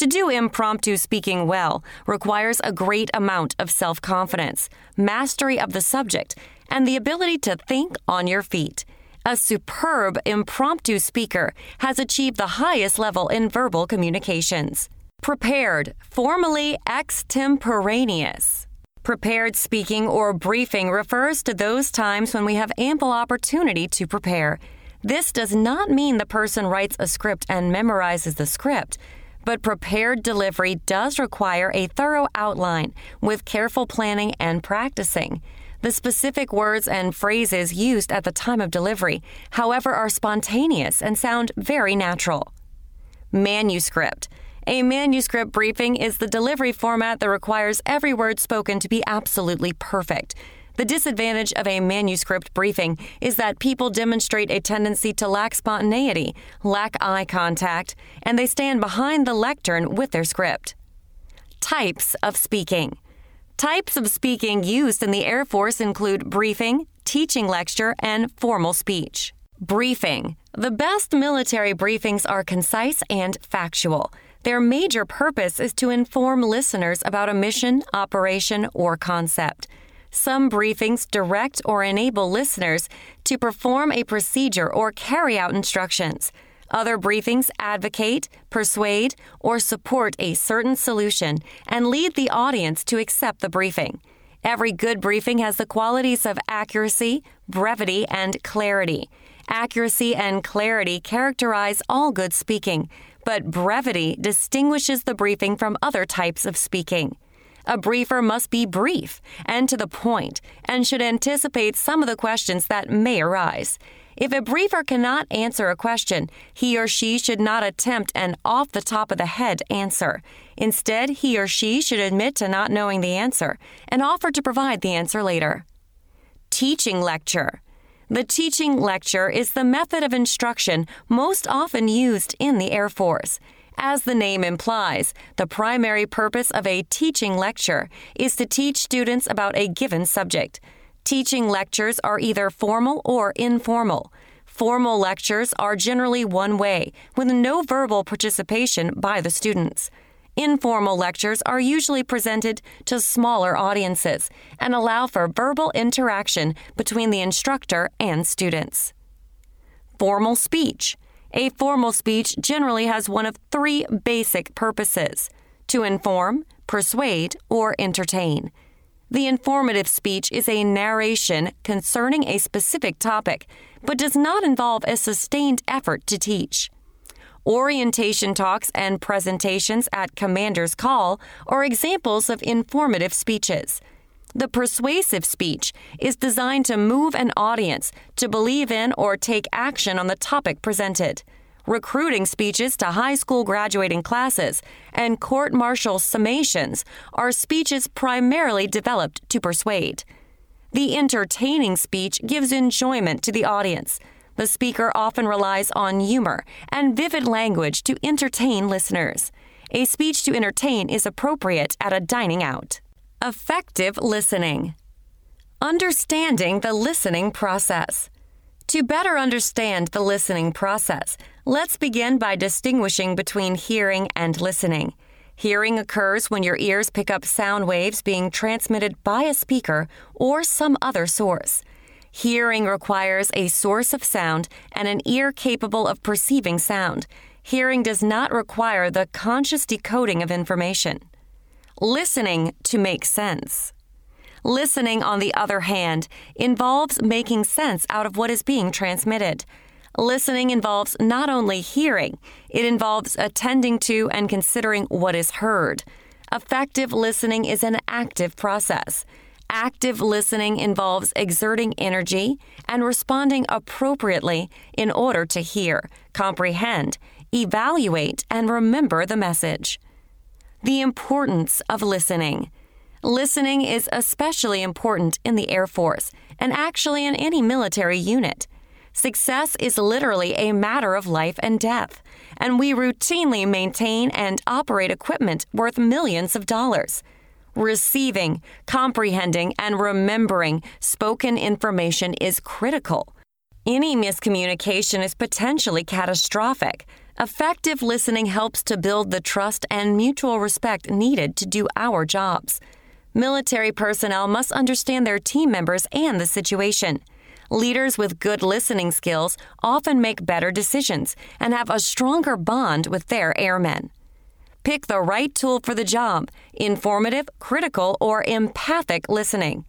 To do impromptu speaking well requires a great amount of self confidence, mastery of the subject, and the ability to think on your feet. A superb impromptu speaker has achieved the highest level in verbal communications. Prepared, formally extemporaneous. Prepared speaking or briefing refers to those times when we have ample opportunity to prepare. This does not mean the person writes a script and memorizes the script but prepared delivery does require a thorough outline with careful planning and practicing. The specific words and phrases used at the time of delivery, however, are spontaneous and sound very natural. Manuscript. A manuscript briefing is the delivery format that requires every word spoken to be absolutely perfect. The disadvantage of a manuscript briefing is that people demonstrate a tendency to lack spontaneity, lack eye contact, and they stand behind the lectern with their script. Types of speaking. Types of speaking used in the Air Force include briefing, teaching lecture, and formal speech. Briefing. The best military briefings are concise and factual. Their major purpose is to inform listeners about a mission, operation, or concept. Some briefings direct or enable listeners to perform a procedure or carry out instructions. Other briefings advocate, persuade, or support a certain solution and lead the audience to accept the briefing. Every good briefing has the qualities of accuracy, brevity, and clarity. Accuracy and clarity characterize all good speaking, but brevity distinguishes the briefing from other types of speaking. A briefer must be brief and to the point and should anticipate some of the questions that may arise. If a briefer cannot answer a question, he or she should not attempt an off the top of the head answer. Instead, he or she should admit to not knowing the answer and offer to provide the answer later. Teaching lecture. The teaching lecture is the method of instruction most often used in the Air Force. As the name implies, the primary purpose of a teaching lecture is to teach students about a given subject. Teaching lectures are either formal or informal. Formal lectures are generally one way, with no verbal participation by the students. Informal lectures are usually presented to smaller audiences and allow for verbal interaction between the instructor and students. Formal speech. A formal speech generally has one of three basic purposes to inform, persuade, or entertain. The informative speech is a narration concerning a specific topic, but does not involve a sustained effort to teach. Orientation talks and presentations at Commander's Call are examples of informative speeches. The persuasive speech is designed to move an audience to believe in or take action on the topic presented recruiting speeches to high school graduating classes, and court martial summations are speeches primarily developed to persuade. The entertaining speech gives enjoyment to the audience. The speaker often relies on humor and vivid language to entertain listeners. A speech to entertain is appropriate at a dining out. Effective listening. Understanding the listening process. To better understand the listening process, let's begin by distinguishing between hearing and listening. Hearing occurs when your ears pick up sound waves being transmitted by a speaker or some other source. Hearing requires a source of sound and an ear capable of perceiving sound. Hearing does not require the conscious decoding of information. Listening to make sense. Listening, on the other hand, involves making sense out of what is being transmitted. Listening involves not only hearing, it involves attending to and considering what is heard. Effective listening is an active process. Active listening involves exerting energy and responding appropriately in order to hear, comprehend, evaluate, and remember the message. The importance of listening. Listening is especially important in the Air Force and actually in any military unit. Success is literally a matter of life and death, and we routinely maintain and operate equipment worth millions of dollars. Receiving, comprehending, and remembering spoken information is critical. Any miscommunication is potentially catastrophic. Effective listening helps to build the trust and mutual respect needed to do our jobs. Military personnel must understand their team members and the situation. Leaders with good listening skills often make better decisions and have a stronger bond with their airmen. Pick the right tool for the job informative, critical, or empathic listening.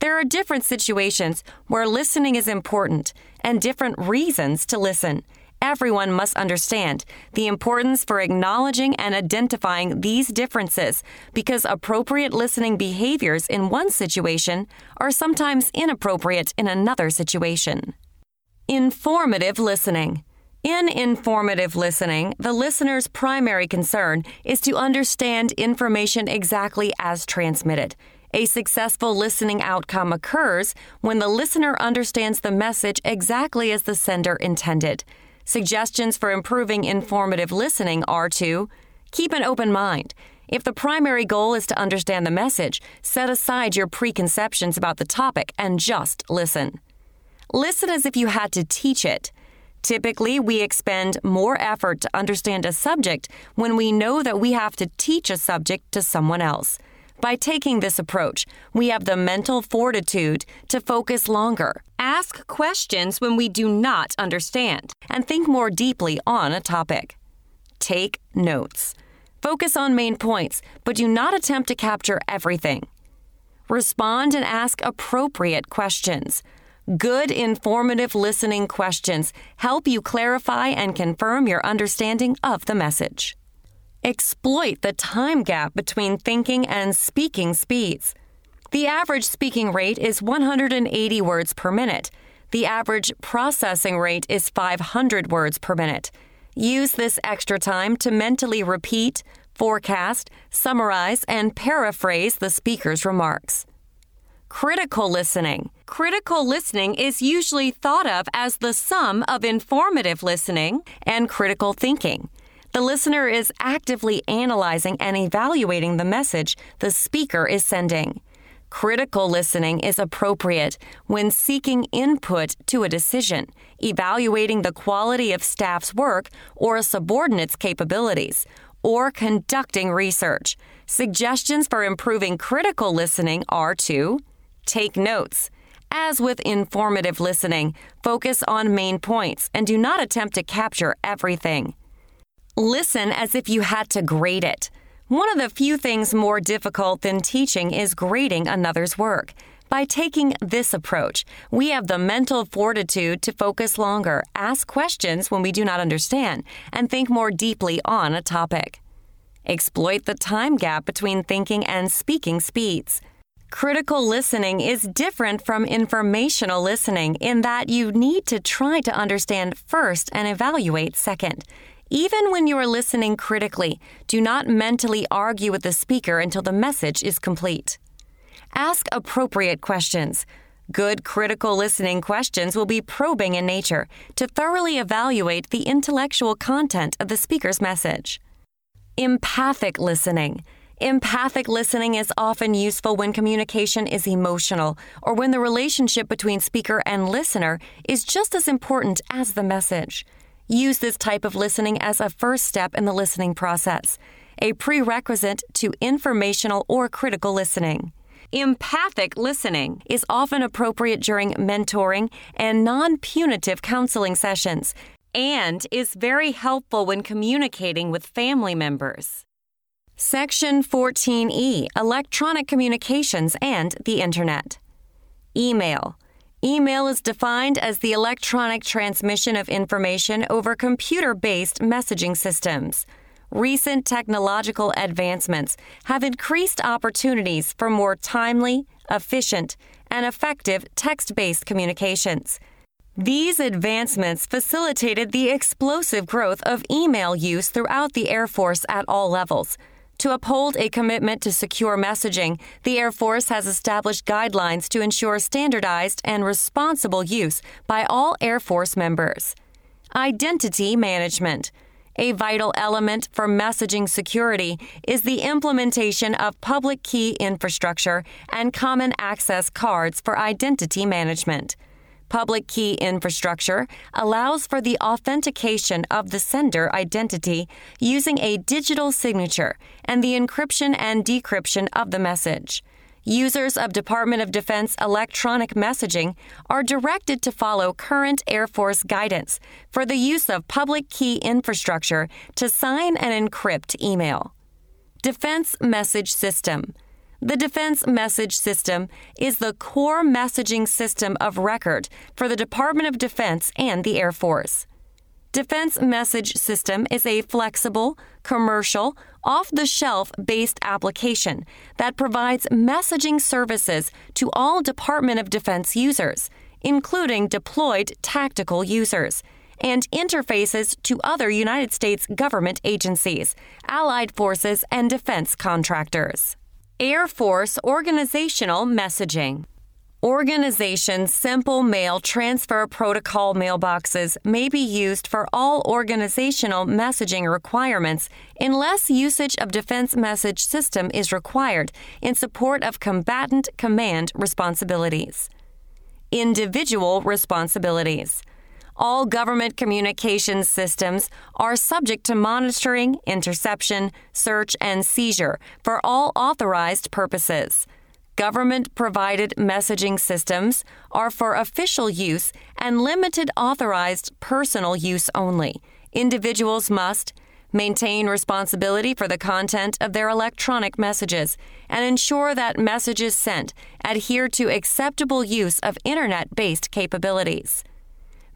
There are different situations where listening is important and different reasons to listen, everyone must understand the importance for acknowledging and identifying these differences because appropriate listening behaviors in one situation are sometimes inappropriate in another situation. Informative listening. In informative listening, the listener's primary concern is to understand information exactly as transmitted. A successful listening outcome occurs when the listener understands the message exactly as the sender intended. Suggestions for improving informative listening are to keep an open mind. If the primary goal is to understand the message, set aside your preconceptions about the topic and just listen. Listen as if you had to teach it. Typically, we expend more effort to understand a subject when we know that we have to teach a subject to someone else. By taking this approach, we have the mental fortitude to focus longer, ask questions when we do not understand, and think more deeply on a topic. Take notes. Focus on main points, but do not attempt to capture everything. Respond and ask appropriate questions. Good, informative listening questions help you clarify and confirm your understanding of the message. Exploit the time gap between thinking and speaking speeds. The average speaking rate is 180 words per minute. The average processing rate is 500 words per minute. Use this extra time to mentally repeat, forecast, summarize, and paraphrase the speaker's remarks. Critical listening. Critical listening is usually thought of as the sum of informative listening and critical thinking. The listener is actively analyzing and evaluating the message the speaker is sending. Critical listening is appropriate when seeking input to a decision, evaluating the quality of staff's work or a subordinate's capabilities, or conducting research. Suggestions for improving critical listening are to take notes. As with informative listening, focus on main points and do not attempt to capture everything. Listen as if you had to grade it. One of the few things more difficult than teaching is grading another's work. By taking this approach, we have the mental fortitude to focus longer, ask questions when we do not understand, and think more deeply on a topic. Exploit the time gap between thinking and speaking speeds. Critical listening is different from informational listening in that you need to try to understand first and evaluate second. Even when you are listening critically, do not mentally argue with the speaker until the message is complete. Ask appropriate questions. Good critical listening questions will be probing in nature to thoroughly evaluate the intellectual content of the speaker's message. Empathic listening. Empathic listening is often useful when communication is emotional or when the relationship between speaker and listener is just as important as the message. Use this type of listening as a first step in the listening process, a prerequisite to informational or critical listening. Empathic listening is often appropriate during mentoring and non punitive counseling sessions and is very helpful when communicating with family members. Section 14E Electronic Communications and the Internet. Email. Email is defined as the electronic transmission of information over computer based messaging systems. Recent technological advancements have increased opportunities for more timely, efficient, and effective text based communications. These advancements facilitated the explosive growth of email use throughout the Air Force at all levels to uphold a commitment to secure messaging, the Air Force has established guidelines to ensure standardized and responsible use by all Air Force members. Identity management. A vital element for messaging security is the implementation of public key infrastructure and common access cards for identity management. Public key infrastructure allows for the authentication of the sender identity using a digital signature and the encryption and decryption of the message. Users of Department of Defense electronic messaging are directed to follow current Air Force guidance for the use of public key infrastructure to sign and encrypt email. Defense Message System the Defense Message System is the core messaging system of record for the Department of Defense and the Air Force. Defense Message System is a flexible, commercial, off the shelf based application that provides messaging services to all Department of Defense users, including deployed tactical users, and interfaces to other United States government agencies, allied forces, and defense contractors. Air Force Organizational Messaging Organization's simple mail transfer protocol mailboxes may be used for all organizational messaging requirements unless usage of Defense Message System is required in support of combatant command responsibilities. Individual responsibilities. All government communications systems are subject to monitoring, interception, search, and seizure for all authorized purposes. Government provided messaging systems are for official use and limited authorized personal use only. Individuals must maintain responsibility for the content of their electronic messages, and ensure that messages sent adhere to acceptable use of Internet based capabilities.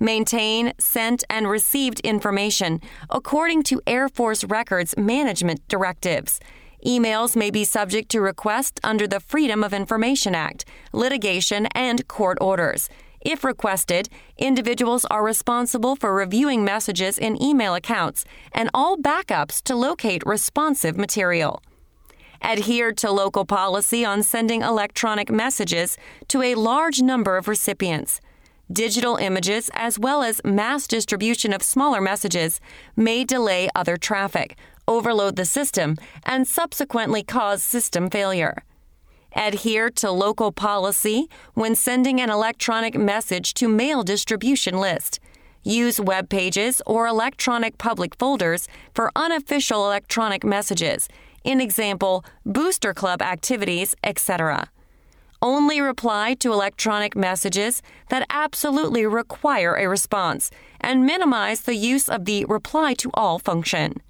Maintain sent and received information according to Air Force Records Management directives Emails may be subject to request under the Freedom of Information Act, litigation, and court orders. If requested, individuals are responsible for reviewing messages in email accounts and all backups to locate responsive material. Adhere to local policy on sending electronic messages to a large number of recipients. Digital images, as well as mass distribution of smaller messages, may delay other traffic, overload the system, and subsequently cause system failure. Adhere to local policy when sending an electronic message to mail distribution list. Use web pages or electronic public folders for unofficial electronic messages, in example, booster club activities, etc. Only reply to electronic messages that absolutely require a response and minimize the use of the reply to all function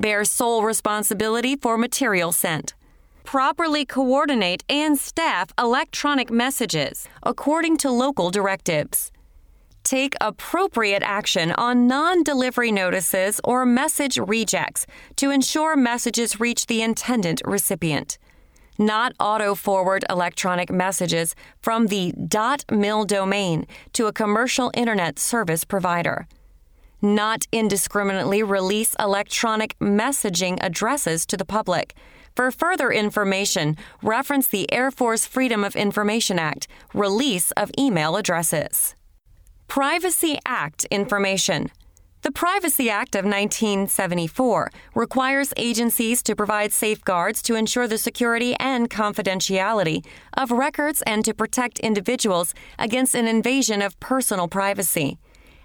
bear sole responsibility for material sent. Properly coordinate and staff electronic messages according to local directives. Take appropriate action on non delivery notices or message rejects to ensure messages reach the intended recipient. Not auto forward electronic messages from the .mil domain to a commercial internet service provider not indiscriminately release electronic messaging addresses to the public. For further information, reference the Air Force Freedom of Information Act, release of email addresses. Privacy Act information. The Privacy Act of 1974 requires agencies to provide safeguards to ensure the security and confidentiality of records and to protect individuals against an invasion of personal privacy.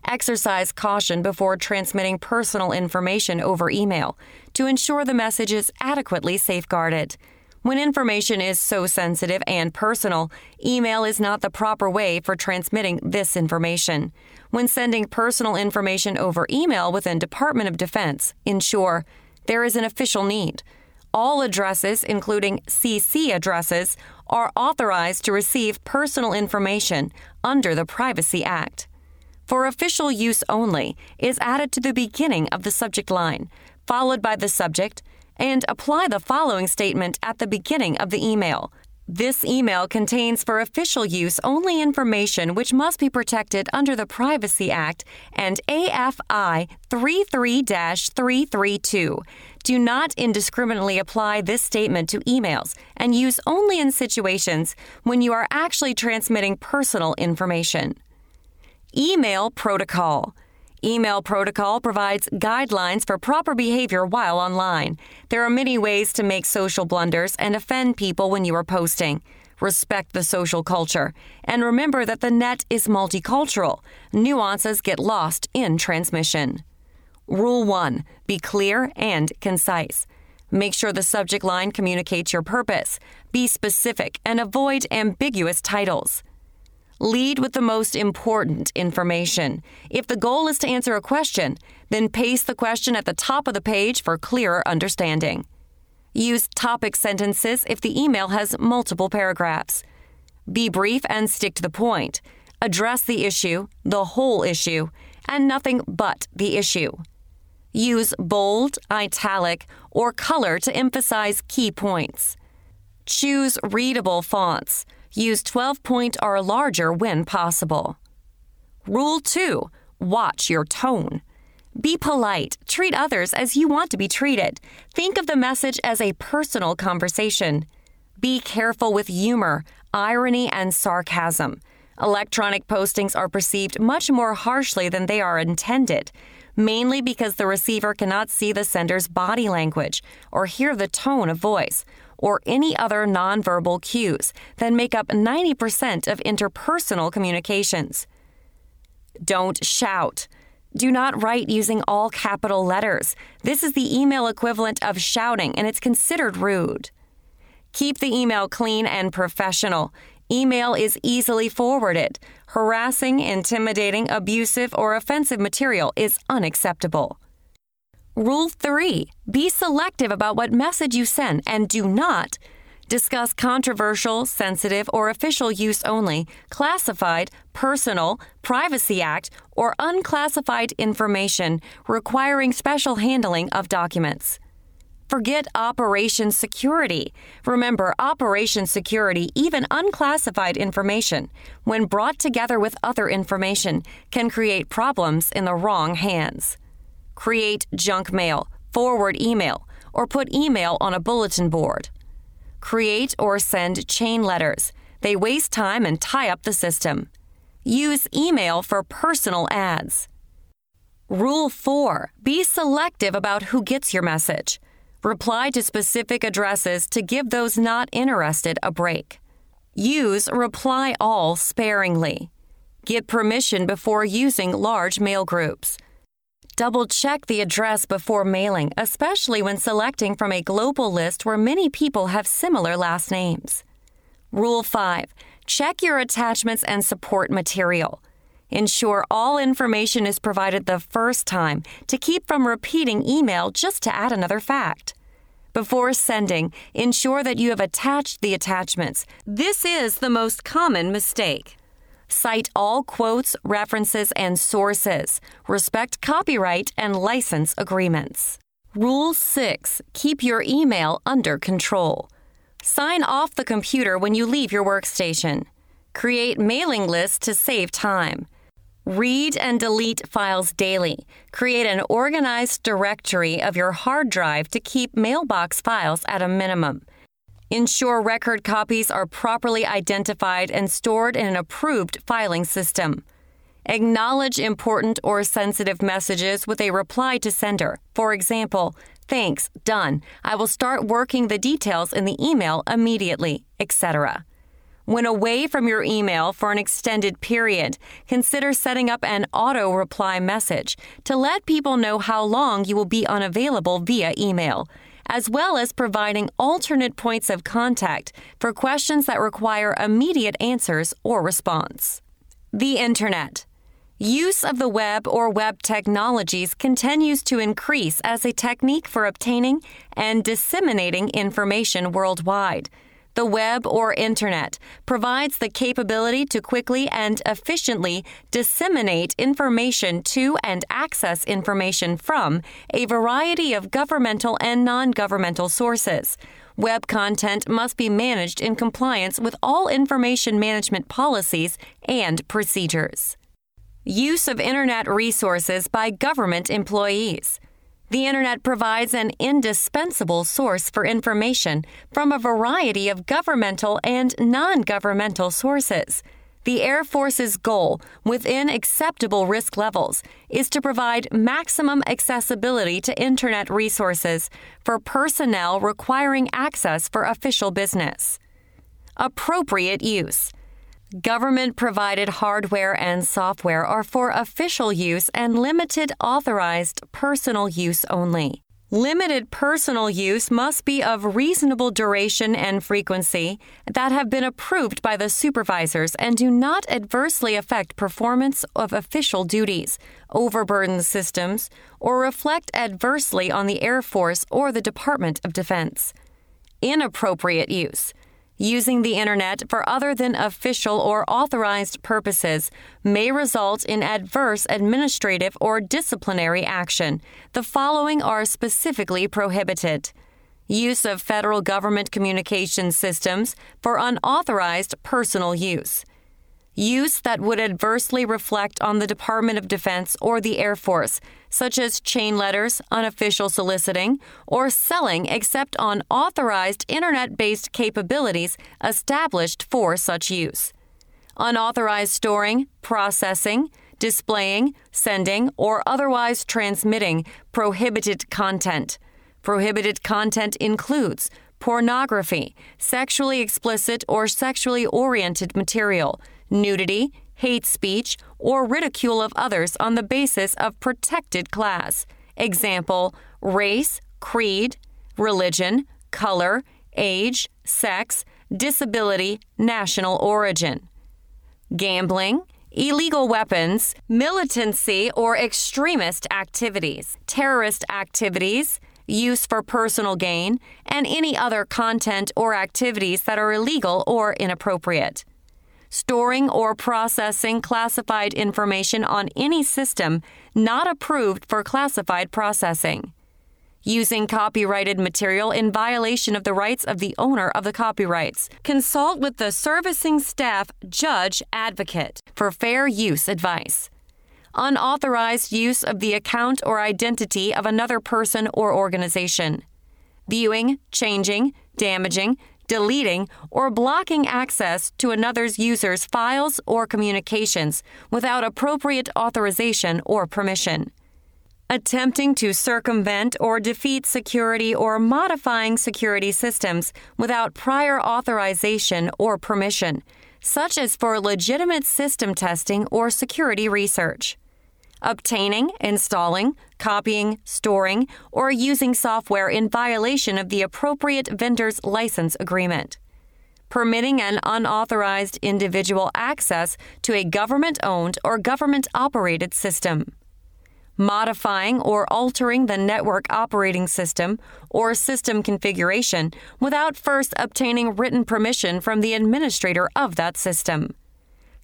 Exercise caution before transmitting personal information over email to ensure the message is adequately safeguarded. When information is so sensitive and personal, email is not the proper way for transmitting this information. When sending personal information over email within Department of Defense, ensure there is an official need. All addresses, including CC addresses, are authorized to receive personal information under the Privacy Act for official use only is added to the beginning of the subject line, followed by the subject, and apply the following statement at the beginning of the email. This email contains for official use only information which must be protected under the Privacy Act and AFI 33 332. Do not indiscriminately apply this statement to emails and use only in situations when you are actually transmitting personal information. Email Protocol. Email Protocol provides guidelines for proper behavior while online. There are many ways to make social blunders and offend people when you are posting. Respect the social culture. And remember that the net is multicultural. Nuances get lost in transmission. Rule 1 Be clear and concise. Make sure the subject line communicates your purpose. Be specific and avoid ambiguous titles. Lead with the most important information. If the goal is to answer a question, then paste the question at the top of the page for clearer understanding. Use topic sentences if the email has multiple paragraphs. Be brief and stick to the point. Address the issue, the whole issue, and nothing but the issue. Use bold, italic, or color to emphasize key points. Choose readable fonts. Use 12 point or larger when possible. Rule 2 Watch your tone. Be polite. Treat others as you want to be treated. Think of the message as a personal conversation. Be careful with humor, irony, and sarcasm. Electronic postings are perceived much more harshly than they are intended, mainly because the receiver cannot see the sender's body language or hear the tone of voice or any other nonverbal cues that make up 90% of interpersonal communications. Don't shout. Do not write using all capital letters. This is the email equivalent of shouting, and it's considered rude. Keep the email clean and professional. Email is easily forwarded. Harassing, intimidating, abusive, or offensive material is unacceptable. Rule 3 Be selective about what message you send and do not discuss controversial, sensitive, or official use only, classified, personal, Privacy Act, or unclassified information requiring special handling of documents. Forget Operation Security. Remember, Operation Security, even unclassified information, when brought together with other information, can create problems in the wrong hands create junk mail, forward email, or put email on a bulletin board. Create or send chain letters. They waste time and tie up the system. Use email for personal ads. Rule 4 Be selective about who gets your message. Reply to specific addresses to give those not interested a break. Use reply all sparingly. Get permission before using large mail groups. Double check the address before mailing, especially when selecting from a global list where many people have similar last names. Rule 5 Check your attachments and support material. Ensure all information is provided the first time to keep from repeating email just to add another fact. Before sending, ensure that you have attached the attachments. This is the most common mistake. Cite all quotes, references, and sources. Respect copyright and license agreements. Rule 6 Keep your email under control. Sign off the computer when you leave your workstation. Create mailing lists to save time. Read and delete files daily. Create an organized directory of your hard drive to keep mailbox files at a minimum. Ensure record copies are properly identified and stored in an approved filing system. Acknowledge important or sensitive messages with a reply to sender. For example, thanks, done. I will start working the details in the email immediately, etc. When away from your email for an extended period, consider setting up an auto reply message to let people know how long you will be unavailable via email as well as providing alternate points of contact for questions that require immediate answers or response. The Internet. Use of the web or web technologies continues to increase as a technique for obtaining and disseminating information worldwide. The web or internet provides the capability to quickly and efficiently disseminate information to and access information from a variety of governmental and non governmental sources. Web content must be managed in compliance with all information management policies and procedures. Use of Internet resources by government employees. The Internet provides an indispensable source for information from a variety of governmental and non governmental sources. The Air Force's goal, within acceptable risk levels, is to provide maximum accessibility to Internet resources for personnel requiring access for official business. Appropriate use. Government provided hardware and software are for official use and limited authorized personal use only. Limited personal use must be of reasonable duration and frequency that have been approved by the supervisors and do not adversely affect performance of official duties, overburden systems, or reflect adversely on the Air Force or the Department of Defense. Inappropriate use Using the Internet for other than official or authorized purposes may result in adverse administrative or disciplinary action. The following are specifically prohibited use of federal government communication systems for unauthorized personal use use that would adversely reflect on the Department of Defense or the Air Force, such as chain letters, unofficial soliciting, or selling except on authorized internet based capabilities established for such use. Unauthorized storing, processing, displaying, sending, or otherwise transmitting prohibited content. Prohibited content includes pornography, sexually explicit or sexually oriented material nudity, hate speech, or ridicule of others on the basis of protected class. Example race, creed, religion, color, age, sex, disability, national origin. Gambling, illegal weapons, militancy or extremist activities, terrorist activities, use for personal gain, and any other content or activities that are illegal or inappropriate storing or processing classified information on any system not approved for classified processing, using copyrighted material in violation of the rights of the owner of the copyrights. Consult with the servicing staff judge advocate for fair use advice. Unauthorized use of the account or identity of another person or organization. Viewing, changing, damaging, deleting, or blocking access to another's user's files or communications without appropriate authorization or permission. Attempting to circumvent or defeat security or modifying security systems without prior authorization or permission, such as for legitimate system testing or security research obtaining, installing, copying, storing, or using software in violation of the appropriate vendor's license agreement. Permitting an unauthorized individual access to a government owned or government operated system. Modifying or altering the network operating system or system configuration without first obtaining written permission from the administrator of that system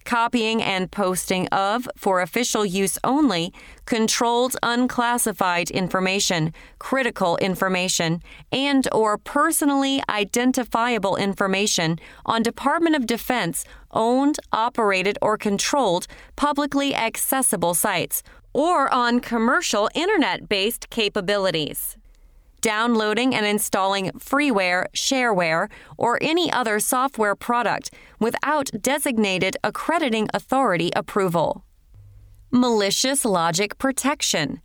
copying and posting of, for official use only, controlled unclassified information, critical information, and or personally identifiable information on Department of Defense owned, operated, or controlled publicly accessible sites or on commercial internet-based capabilities downloading and installing freeware, shareware, or any other software product without designated accrediting authority approval. Malicious logic protection.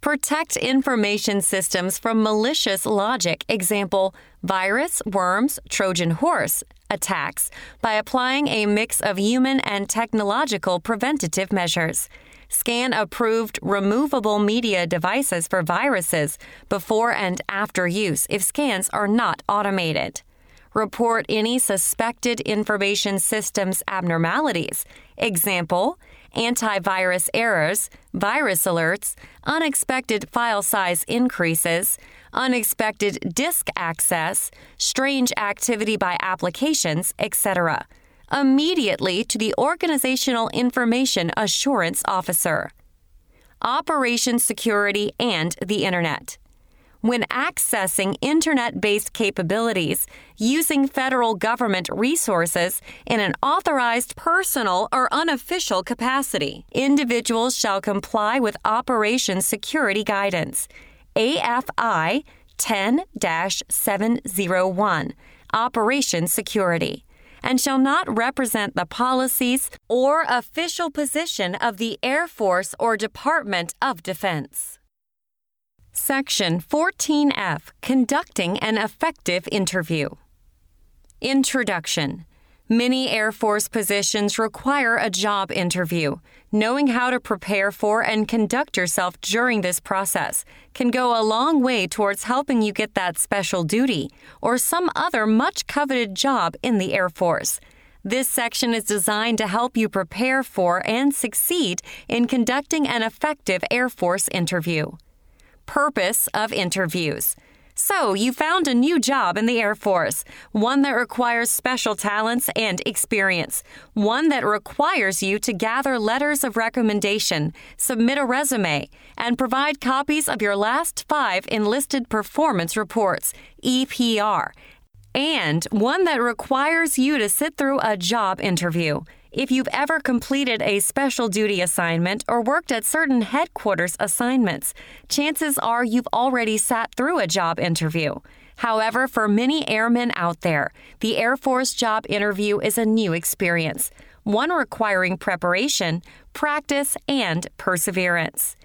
Protect information systems from malicious logic, example, virus, worms, Trojan horse attacks, by applying a mix of human and technological preventative measures scan approved removable media devices for viruses before and after use if scans are not automated. Report any suspected information systems abnormalities. Example, antivirus errors, virus alerts, unexpected file size increases, unexpected disk access, strange activity by applications, etc immediately to the Organizational Information Assurance Officer. Operation Security and the Internet. When accessing internet based capabilities using federal government resources in an authorized personal or unofficial capacity, individuals shall comply with Operation Security Guidance, AFI 10 701, Operation Security and shall not represent the policies or official position of the Air Force or Department of Defense. Section 14F Conducting an Effective Interview. Introduction Many Air Force positions require a job interview. Knowing how to prepare for and conduct yourself during this process can go a long way towards helping you get that special duty or some other much coveted job in the Air Force. This section is designed to help you prepare for and succeed in conducting an effective Air Force interview. Purpose of interviews So, you found a new job in the Air Force, one that requires special talents and experience, one that requires you to gather letters of recommendation, submit a resume, and provide copies of your last five enlisted performance reports, EPR, and one that requires you to sit through a job interview. If you've ever completed a special duty assignment or worked at certain headquarters assignments, chances are you've already sat through a job interview. However, for many airmen out there, the Air Force job interview is a new experience, one requiring preparation, practice, and perseverance.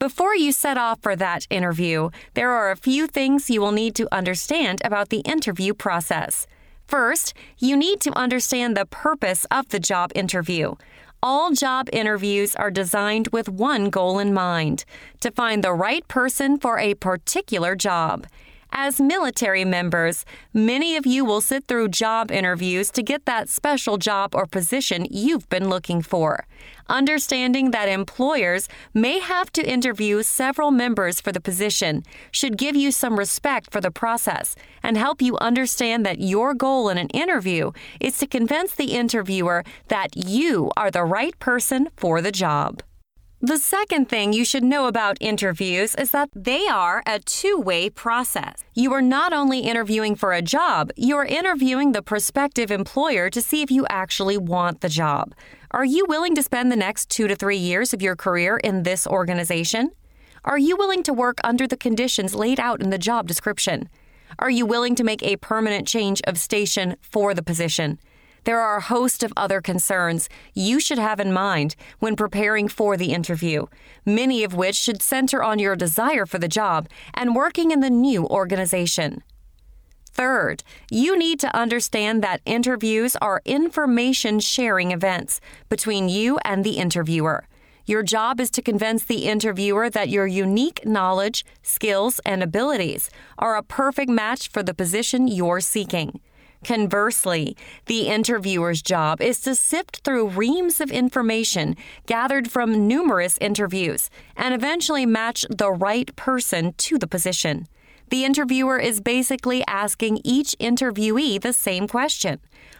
Before you set off for that interview, there are a few things you will need to understand about the interview process. First, you need to understand the purpose of the job interview. All job interviews are designed with one goal in mind to find the right person for a particular job. As military members, many of you will sit through job interviews to get that special job or position you've been looking for. Understanding that employers may have to interview several members for the position should give you some respect for the process and help you understand that your goal in an interview is to convince the interviewer that you are the right person for the job. The second thing you should know about interviews is that they are a two way process. You are not only interviewing for a job, you are interviewing the prospective employer to see if you actually want the job. Are you willing to spend the next two to three years of your career in this organization? Are you willing to work under the conditions laid out in the job description? Are you willing to make a permanent change of station for the position? There are a host of other concerns you should have in mind when preparing for the interview, many of which should center on your desire for the job and working in the new organization. Third, you need to understand that interviews are information sharing events between you and the interviewer. Your job is to convince the interviewer that your unique knowledge, skills, and abilities are a perfect match for the position you're seeking. Conversely, the interviewer's job is to sift through reams of information gathered from numerous interviews and eventually match the right person to the position. The interviewer is basically asking each interviewee the same question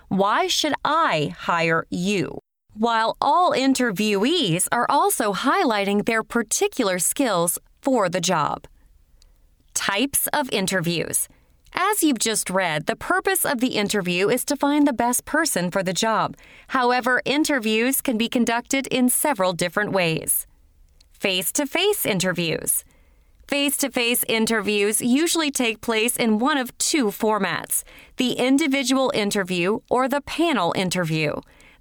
Why should I hire you? While all interviewees are also highlighting their particular skills for the job. Types of interviews. As you've just read, the purpose of the interview is to find the best person for the job. However, interviews can be conducted in several different ways. Face to face interviews. Face to face interviews usually take place in one of two formats the individual interview or the panel interview.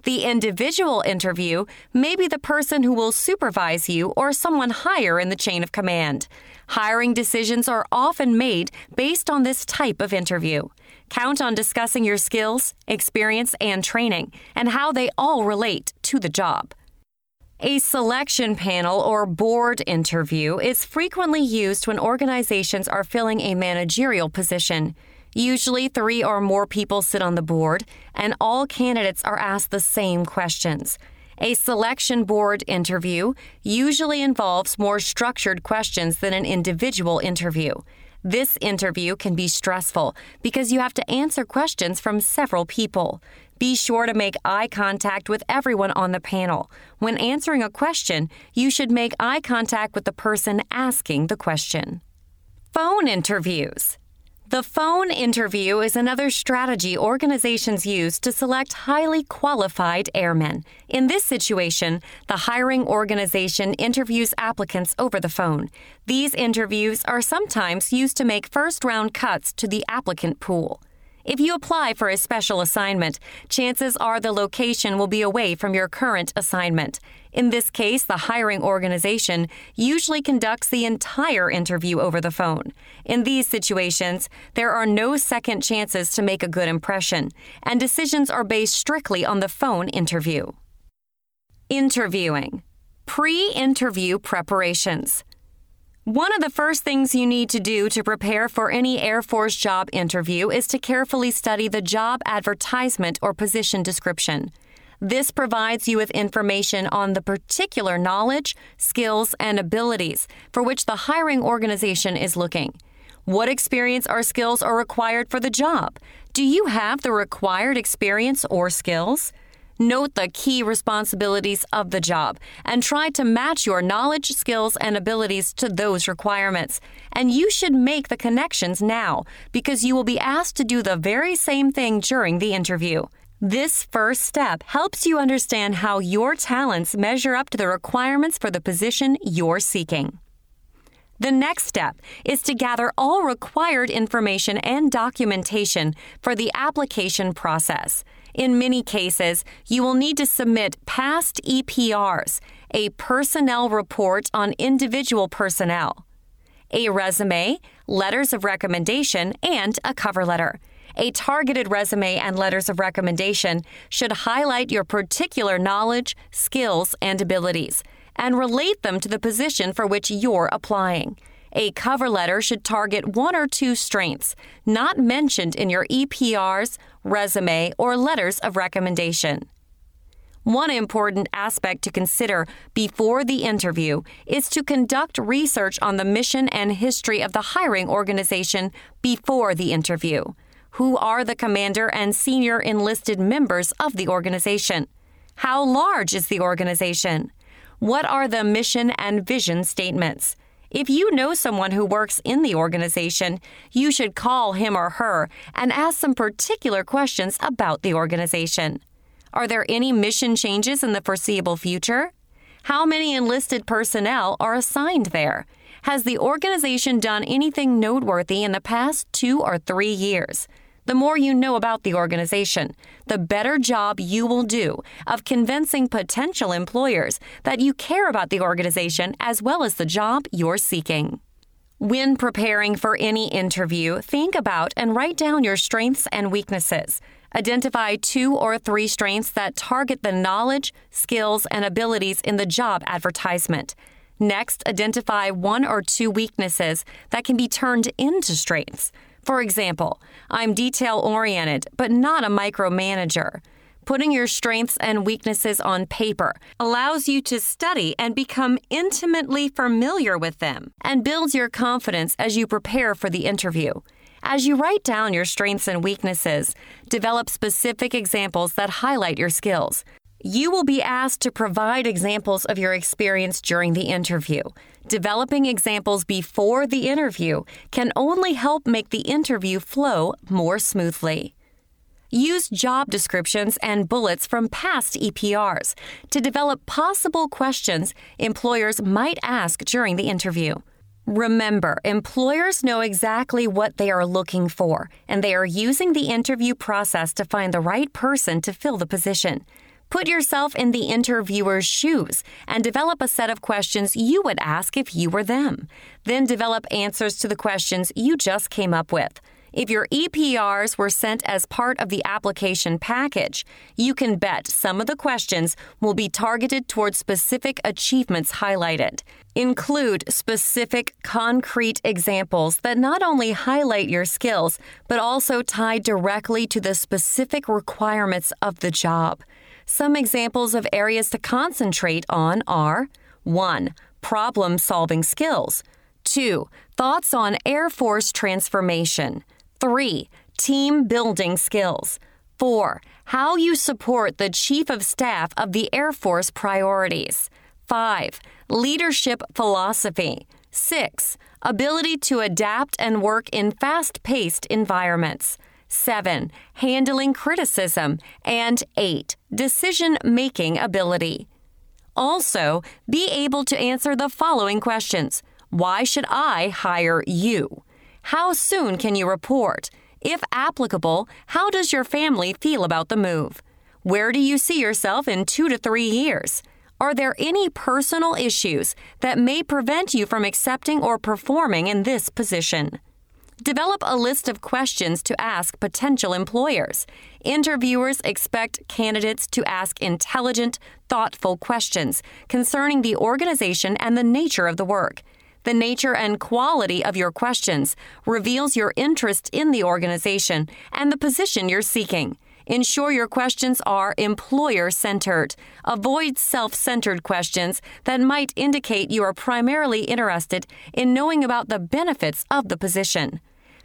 The individual interview may be the person who will supervise you or someone higher in the chain of command. Hiring decisions are often made based on this type of interview. Count on discussing your skills, experience, and training, and how they all relate to the job. A selection panel or board interview is frequently used when organizations are filling a managerial position. Usually, three or more people sit on the board, and all candidates are asked the same questions. A selection board interview usually involves more structured questions than an individual interview. This interview can be stressful because you have to answer questions from several people. Be sure to make eye contact with everyone on the panel. When answering a question, you should make eye contact with the person asking the question. Phone interviews. The phone interview is another strategy organizations use to select highly qualified airmen. In this situation, the hiring organization interviews applicants over the phone. These interviews are sometimes used to make first round cuts to the applicant pool. If you apply for a special assignment, chances are the location will be away from your current assignment. In this case, the hiring organization usually conducts the entire interview over the phone. In these situations, there are no second chances to make a good impression, and decisions are based strictly on the phone interview. Interviewing Pre interview preparations. One of the first things you need to do to prepare for any Air Force job interview is to carefully study the job advertisement or position description. This provides you with information on the particular knowledge, skills, and abilities for which the hiring organization is looking. What experience or skills are required for the job? Do you have the required experience or skills? Note the key responsibilities of the job and try to match your knowledge, skills, and abilities to those requirements. And you should make the connections now because you will be asked to do the very same thing during the interview. This first step helps you understand how your talents measure up to the requirements for the position you're seeking. The next step is to gather all required information and documentation for the application process. In many cases, you will need to submit past EPRs, a personnel report on individual personnel, a resume, letters of recommendation, and a cover letter. A targeted resume and letters of recommendation should highlight your particular knowledge, skills, and abilities and relate them to the position for which you're applying. A cover letter should target one or two strengths not mentioned in your EPRs, resume, or letters of recommendation. One important aspect to consider before the interview is to conduct research on the mission and history of the hiring organization before the interview. Who are the commander and senior enlisted members of the organization? How large is the organization? What are the mission and vision statements? If you know someone who works in the organization, you should call him or her and ask some particular questions about the organization. Are there any mission changes in the foreseeable future? How many enlisted personnel are assigned there? Has the organization done anything noteworthy in the past two or three years? The more you know about the organization, the better job you will do of convincing potential employers that you care about the organization as well as the job you're seeking. When preparing for any interview, think about and write down your strengths and weaknesses. Identify two or three strengths that target the knowledge, skills, and abilities in the job advertisement. Next, identify one or two weaknesses that can be turned into strengths. For example, I'm detail oriented, but not a micromanager. Putting your strengths and weaknesses on paper allows you to study and become intimately familiar with them and builds your confidence as you prepare for the interview. As you write down your strengths and weaknesses, develop specific examples that highlight your skills. You will be asked to provide examples of your experience during the interview. Developing examples before the interview can only help make the interview flow more smoothly. Use job descriptions and bullets from past EPRs to develop possible questions employers might ask during the interview. Remember, employers know exactly what they are looking for, and they are using the interview process to find the right person to fill the position. Put yourself in the interviewer's shoes and develop a set of questions you would ask if you were them. Then develop answers to the questions you just came up with. If your EPRs were sent as part of the application package, you can bet some of the questions will be targeted towards specific achievements highlighted. Include specific, concrete examples that not only highlight your skills, but also tie directly to the specific requirements of the job. Some examples of areas to concentrate on are 1. Problem solving skills, 2. Thoughts on Air Force transformation, 3. Team building skills, 4. How you support the Chief of Staff of the Air Force priorities, 5. Leadership philosophy, 6. Ability to adapt and work in fast paced environments. 7. Handling criticism. And 8. Decision making ability. Also, be able to answer the following questions Why should I hire you? How soon can you report? If applicable, how does your family feel about the move? Where do you see yourself in two to three years? Are there any personal issues that may prevent you from accepting or performing in this position? Develop a list of questions to ask potential employers. Interviewers expect candidates to ask intelligent, thoughtful questions concerning the organization and the nature of the work. The nature and quality of your questions reveals your interest in the organization and the position you're seeking. Ensure your questions are employer centered. Avoid self centered questions that might indicate you are primarily interested in knowing about the benefits of the position.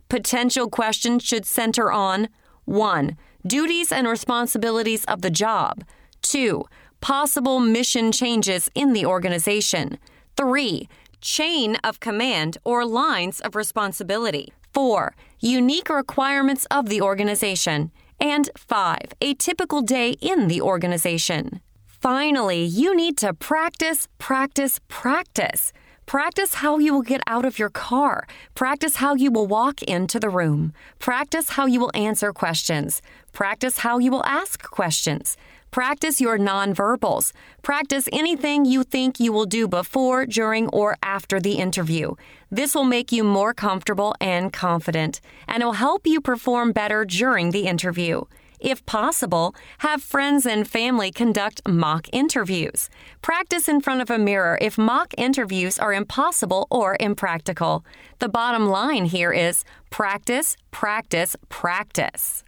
Potential questions should center on 1. Duties and responsibilities of the job. 2. Possible mission changes in the organization. 3. Chain of command or lines of responsibility. 4. Unique requirements of the organization. And 5. A typical day in the organization. Finally, you need to practice, practice, practice. Practice how you will get out of your car. Practice how you will walk into the room. Practice how you will answer questions. Practice how you will ask questions. Practice your nonverbals. Practice anything you think you will do before, during, or after the interview. This will make you more comfortable and confident, and it will help you perform better during the interview. If possible, have friends and family conduct mock interviews. Practice in front of a mirror if mock interviews are impossible or impractical. The bottom line here is practice, practice, practice.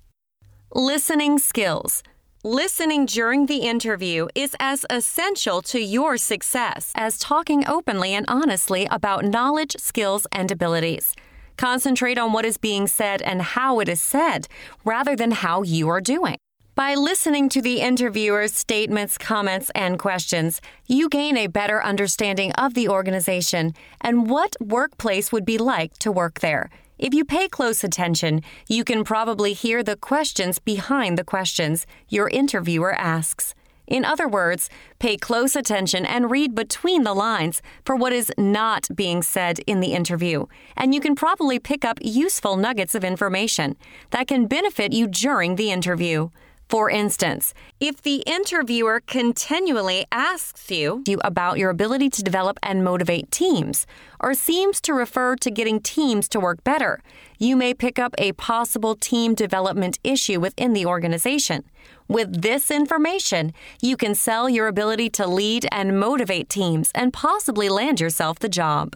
Listening skills. Listening during the interview is as essential to your success as talking openly and honestly about knowledge, skills, and abilities. Concentrate on what is being said and how it is said, rather than how you are doing. By listening to the interviewer's statements, comments, and questions, you gain a better understanding of the organization and what workplace would be like to work there. If you pay close attention, you can probably hear the questions behind the questions your interviewer asks. In other words, pay close attention and read between the lines for what is not being said in the interview, and you can probably pick up useful nuggets of information that can benefit you during the interview. For instance, if the interviewer continually asks you about your ability to develop and motivate teams, or seems to refer to getting teams to work better, you may pick up a possible team development issue within the organization. With this information, you can sell your ability to lead and motivate teams and possibly land yourself the job.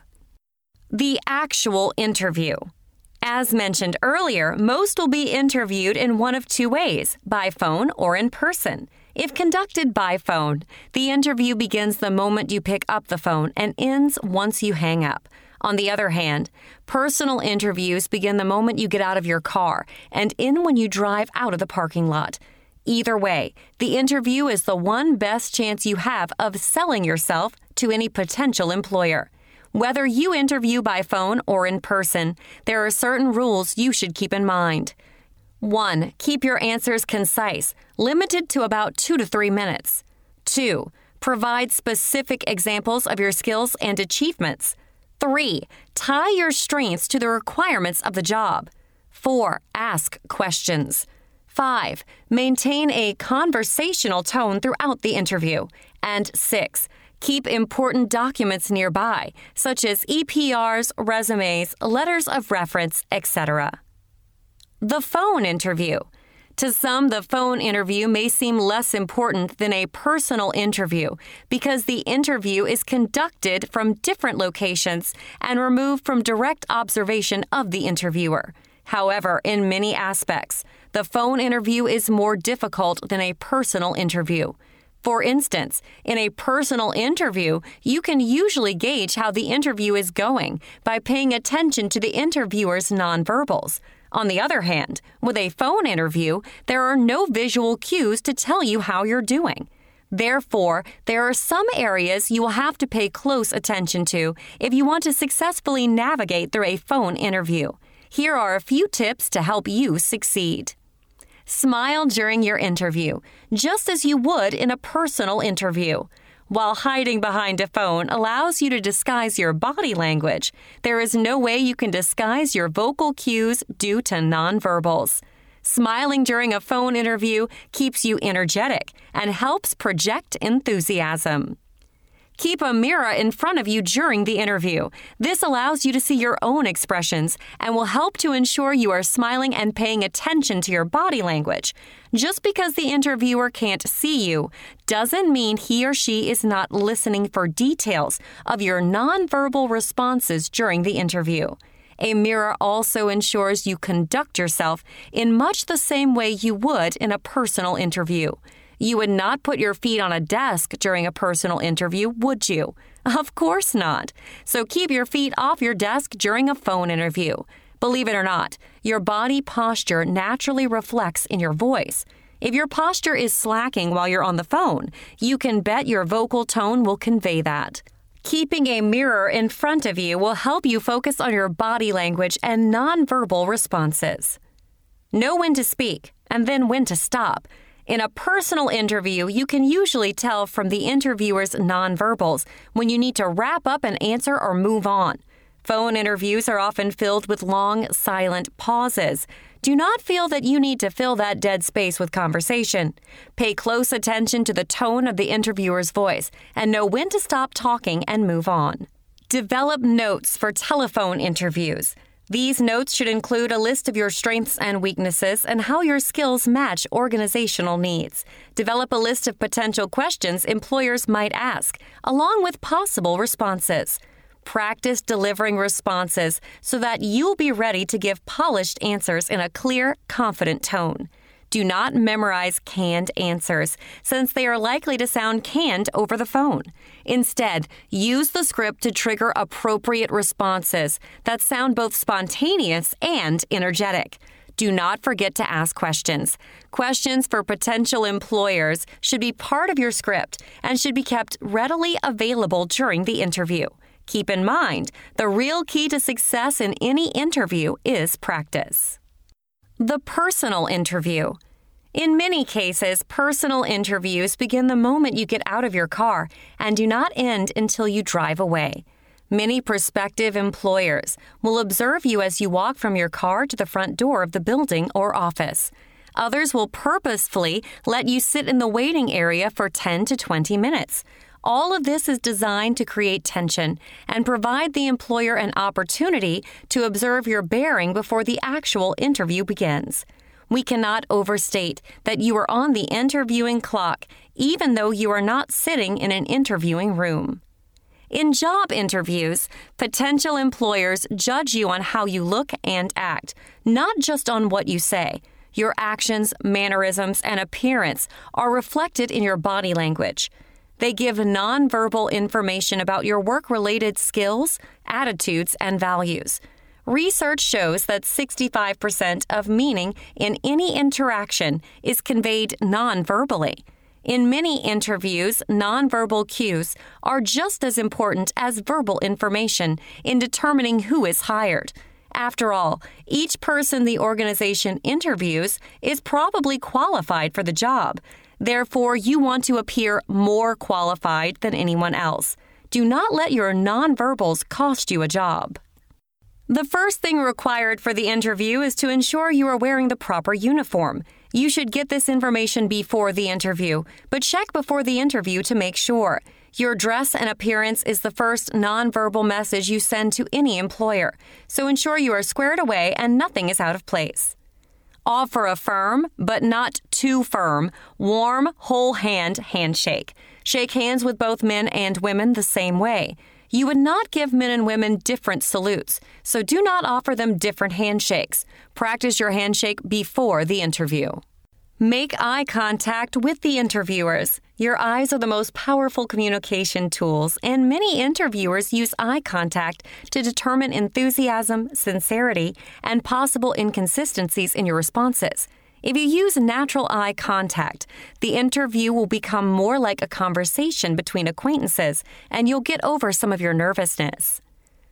The actual interview. As mentioned earlier, most will be interviewed in one of two ways by phone or in person. If conducted by phone, the interview begins the moment you pick up the phone and ends once you hang up. On the other hand, personal interviews begin the moment you get out of your car and end when you drive out of the parking lot. Either way, the interview is the one best chance you have of selling yourself to any potential employer. Whether you interview by phone or in person, there are certain rules you should keep in mind. 1. Keep your answers concise, limited to about 2 to 3 minutes. 2. Provide specific examples of your skills and achievements. 3. Tie your strengths to the requirements of the job. 4. Ask questions. 5. Maintain a conversational tone throughout the interview. And 6. Keep important documents nearby, such as EPRs, resumes, letters of reference, etc. The phone interview. To some, the phone interview may seem less important than a personal interview because the interview is conducted from different locations and removed from direct observation of the interviewer. However, in many aspects, the phone interview is more difficult than a personal interview. For instance, in a personal interview, you can usually gauge how the interview is going by paying attention to the interviewer's nonverbals. On the other hand, with a phone interview, there are no visual cues to tell you how you're doing. Therefore, there are some areas you will have to pay close attention to if you want to successfully navigate through a phone interview. Here are a few tips to help you succeed. Smile during your interview, just as you would in a personal interview. While hiding behind a phone allows you to disguise your body language, there is no way you can disguise your vocal cues due to nonverbals. Smiling during a phone interview keeps you energetic and helps project enthusiasm. Keep a mirror in front of you during the interview. This allows you to see your own expressions and will help to ensure you are smiling and paying attention to your body language. Just because the interviewer can't see you doesn't mean he or she is not listening for details of your nonverbal responses during the interview. A mirror also ensures you conduct yourself in much the same way you would in a personal interview. You would not put your feet on a desk during a personal interview, would you? Of course not. So keep your feet off your desk during a phone interview. Believe it or not, your body posture naturally reflects in your voice. If your posture is slacking while you're on the phone, you can bet your vocal tone will convey that. Keeping a mirror in front of you will help you focus on your body language and nonverbal responses. Know when to speak and then when to stop. In a personal interview, you can usually tell from the interviewer's nonverbals when you need to wrap up an answer or move on. Phone interviews are often filled with long, silent pauses. Do not feel that you need to fill that dead space with conversation. Pay close attention to the tone of the interviewer's voice and know when to stop talking and move on. Develop notes for telephone interviews. These notes should include a list of your strengths and weaknesses and how your skills match organizational needs. Develop a list of potential questions employers might ask, along with possible responses. Practice delivering responses so that you'll be ready to give polished answers in a clear, confident tone. Do not memorize canned answers, since they are likely to sound canned over the phone. Instead, use the script to trigger appropriate responses that sound both spontaneous and energetic. Do not forget to ask questions. Questions for potential employers should be part of your script and should be kept readily available during the interview. Keep in mind, the real key to success in any interview is practice. The personal interview. In many cases, personal interviews begin the moment you get out of your car and do not end until you drive away. Many prospective employers will observe you as you walk from your car to the front door of the building or office. Others will purposefully let you sit in the waiting area for 10 to 20 minutes. All of this is designed to create tension and provide the employer an opportunity to observe your bearing before the actual interview begins. We cannot overstate that you are on the interviewing clock, even though you are not sitting in an interviewing room. In job interviews, potential employers judge you on how you look and act, not just on what you say. Your actions, mannerisms, and appearance are reflected in your body language. They give nonverbal information about your work related skills, attitudes, and values. Research shows that 65% of meaning in any interaction is conveyed nonverbally. In many interviews, nonverbal cues are just as important as verbal information in determining who is hired. After all, each person the organization interviews is probably qualified for the job, Therefore, you want to appear more qualified than anyone else. Do not let your nonverbals cost you a job. The first thing required for the interview is to ensure you are wearing the proper uniform. You should get this information before the interview, but check before the interview to make sure. Your dress and appearance is the first nonverbal message you send to any employer, so ensure you are squared away and nothing is out of place. Offer a firm, but not too firm, warm, whole hand handshake. Shake hands with both men and women the same way. You would not give men and women different salutes, so do not offer them different handshakes. Practice your handshake before the interview. Make eye contact with the interviewers. Your eyes are the most powerful communication tools, and many interviewers use eye contact to determine enthusiasm, sincerity, and possible inconsistencies in your responses. If you use natural eye contact, the interview will become more like a conversation between acquaintances, and you'll get over some of your nervousness.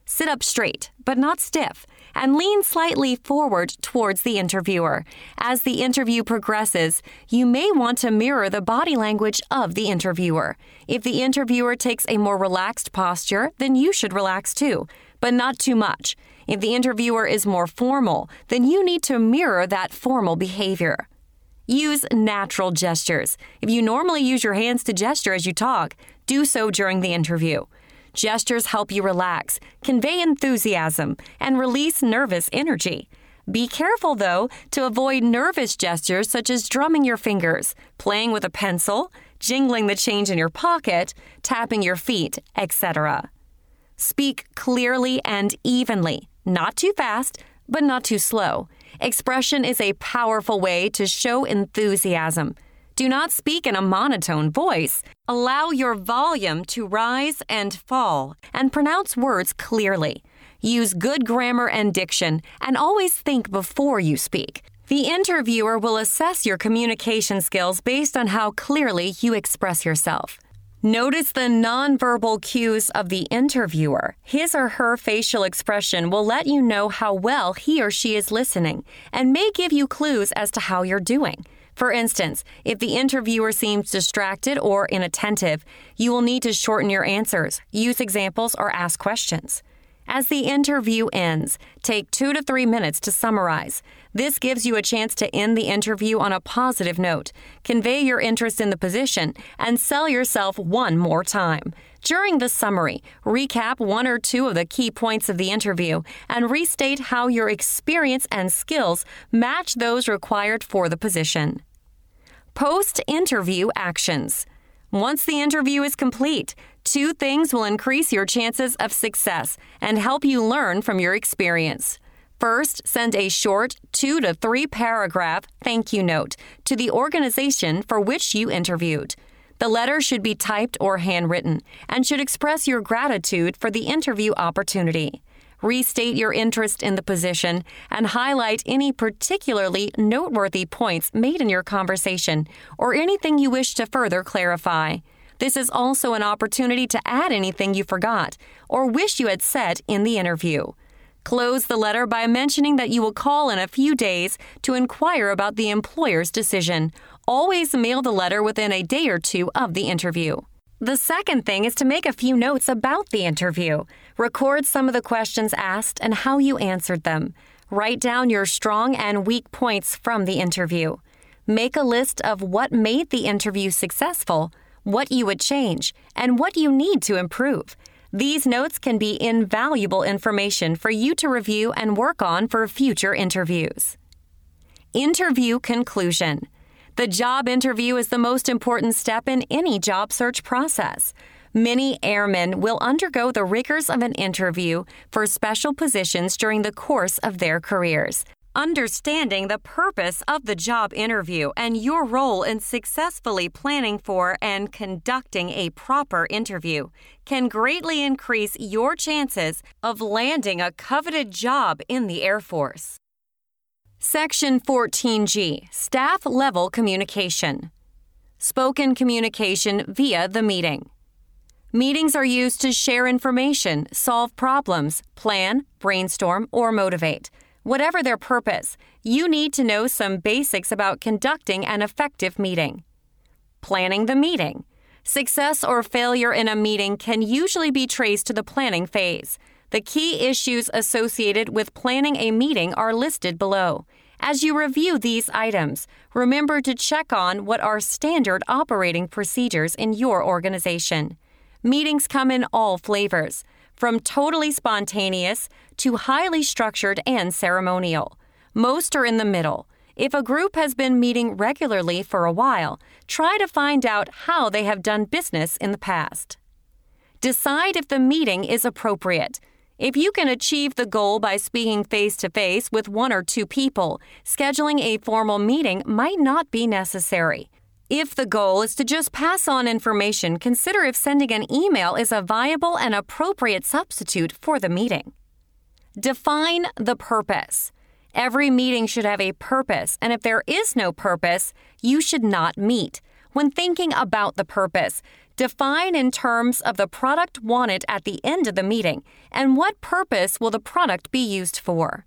Sit up straight, but not stiff and lean slightly forward towards the interviewer. As the interview progresses, you may want to mirror the body language of the interviewer. If the interviewer takes a more relaxed posture, then you should relax too, but not too much. If the interviewer is more formal, then you need to mirror that formal behavior. Use natural gestures. If you normally use your hands to gesture as you talk, do so during the interview. Gestures help you relax, convey enthusiasm, and release nervous energy. Be careful, though, to avoid nervous gestures such as drumming your fingers, playing with a pencil, jingling the change in your pocket, tapping your feet, etc. Speak clearly and evenly. Not too fast, but not too slow. Expression is a powerful way to show enthusiasm. Do not speak in a monotone voice. Allow your volume to rise and fall and pronounce words clearly. Use good grammar and diction and always think before you speak. The interviewer will assess your communication skills based on how clearly you express yourself. Notice the nonverbal cues of the interviewer. His or her facial expression will let you know how well he or she is listening and may give you clues as to how you're doing. For instance, if the interviewer seems distracted or inattentive, you will need to shorten your answers, use examples, or ask questions. As the interview ends, take two to three minutes to summarize. This gives you a chance to end the interview on a positive note, convey your interest in the position, and sell yourself one more time. During the summary, recap one or two of the key points of the interview and restate how your experience and skills match those required for the position. Post interview actions. Once the interview is complete, two things will increase your chances of success and help you learn from your experience. First, send a short, two to three paragraph thank you note to the organization for which you interviewed. The letter should be typed or handwritten and should express your gratitude for the interview opportunity. Restate your interest in the position and highlight any particularly noteworthy points made in your conversation or anything you wish to further clarify. This is also an opportunity to add anything you forgot or wish you had said in the interview. Close the letter by mentioning that you will call in a few days to inquire about the employer's decision. Always mail the letter within a day or two of the interview. The second thing is to make a few notes about the interview. Record some of the questions asked and how you answered them. Write down your strong and weak points from the interview. Make a list of what made the interview successful, what you would change, and what you need to improve. These notes can be invaluable information for you to review and work on for future interviews. Interview conclusion. The job interview is the most important step in any job search process. Many airmen will undergo the rigors of an interview for special positions during the course of their careers. Understanding the purpose of the job interview and your role in successfully planning for and conducting a proper interview can greatly increase your chances of landing a coveted job in the Air Force. Section 14G Staff Level Communication Spoken communication via the meeting. Meetings are used to share information, solve problems, plan, brainstorm, or motivate. Whatever their purpose, you need to know some basics about conducting an effective meeting. Planning the meeting. Success or failure in a meeting can usually be traced to the planning phase. The key issues associated with planning a meeting are listed below. As you review these items, remember to check on what are standard operating procedures in your organization. Meetings come in all flavors from totally spontaneous to highly structured and ceremonial. Most are in the middle. If a group has been meeting regularly for a while, try to find out how they have done business in the past. Decide if the meeting is appropriate. If you can achieve the goal by speaking face to face with one or two people, scheduling a formal meeting might not be necessary. If the goal is to just pass on information, consider if sending an email is a viable and appropriate substitute for the meeting. Define the purpose. Every meeting should have a purpose, and if there is no purpose, you should not meet. When thinking about the purpose, define in terms of the product wanted at the end of the meeting and what purpose will the product be used for.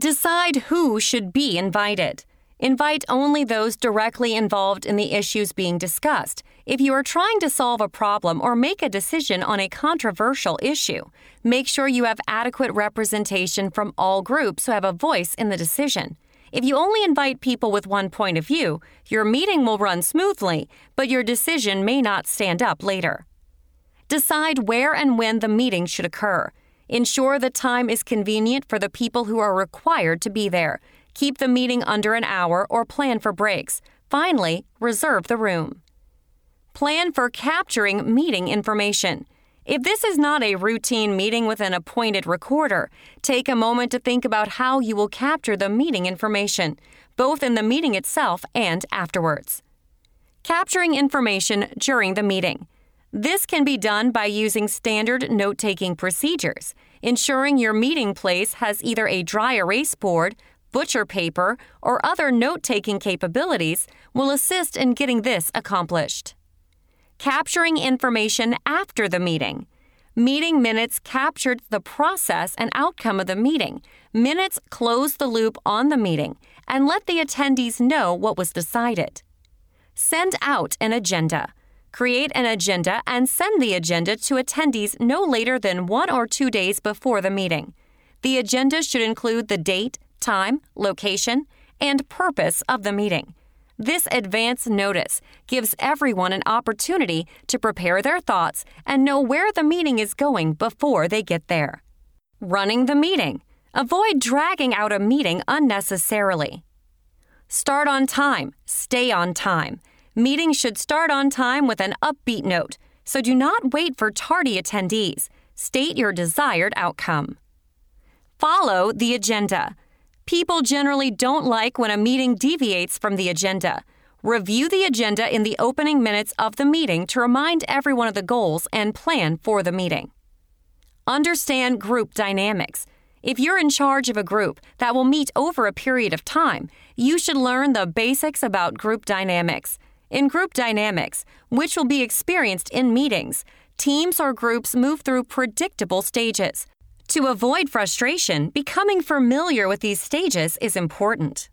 Decide who should be invited. Invite only those directly involved in the issues being discussed. If you are trying to solve a problem or make a decision on a controversial issue, make sure you have adequate representation from all groups who have a voice in the decision. If you only invite people with one point of view, your meeting will run smoothly, but your decision may not stand up later. Decide where and when the meeting should occur. Ensure the time is convenient for the people who are required to be there. Keep the meeting under an hour or plan for breaks. Finally, reserve the room. Plan for capturing meeting information. If this is not a routine meeting with an appointed recorder, take a moment to think about how you will capture the meeting information, both in the meeting itself and afterwards. Capturing information during the meeting. This can be done by using standard note taking procedures, ensuring your meeting place has either a dry erase board, butcher paper, or other note taking capabilities will assist in getting this accomplished. Capturing information after the meeting. Meeting minutes captured the process and outcome of the meeting. Minutes close the loop on the meeting and let the attendees know what was decided. Send out an agenda. Create an agenda and send the agenda to attendees no later than one or two days before the meeting. The agenda should include the date, time, location, and purpose of the meeting. This advance notice gives everyone an opportunity to prepare their thoughts and know where the meeting is going before they get there. Running the meeting. Avoid dragging out a meeting unnecessarily. Start on time. Stay on time. Meetings should start on time with an upbeat note, so do not wait for tardy attendees. State your desired outcome. Follow the agenda. People generally don't like when a meeting deviates from the agenda. Review the agenda in the opening minutes of the meeting to remind everyone of the goals and plan for the meeting. Understand group dynamics. If you're in charge of a group that will meet over a period of time, you should learn the basics about group dynamics. In group dynamics, which will be experienced in meetings, teams or groups move through predictable stages. To avoid frustration, becoming familiar with these stages is important.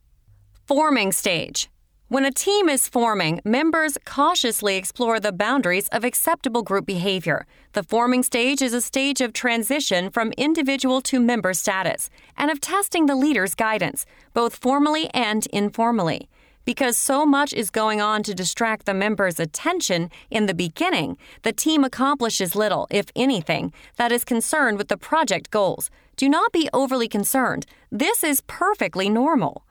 Forming stage. When a team is forming, members cautiously explore the boundaries of acceptable group behavior. The forming stage is a stage of transition from individual to member status and of testing the leader's guidance, both formally and informally. Because so much is going on to distract the members' attention in the beginning, the team accomplishes little, if anything, that is concerned with the project goals. Do not be overly concerned. This is perfectly normal.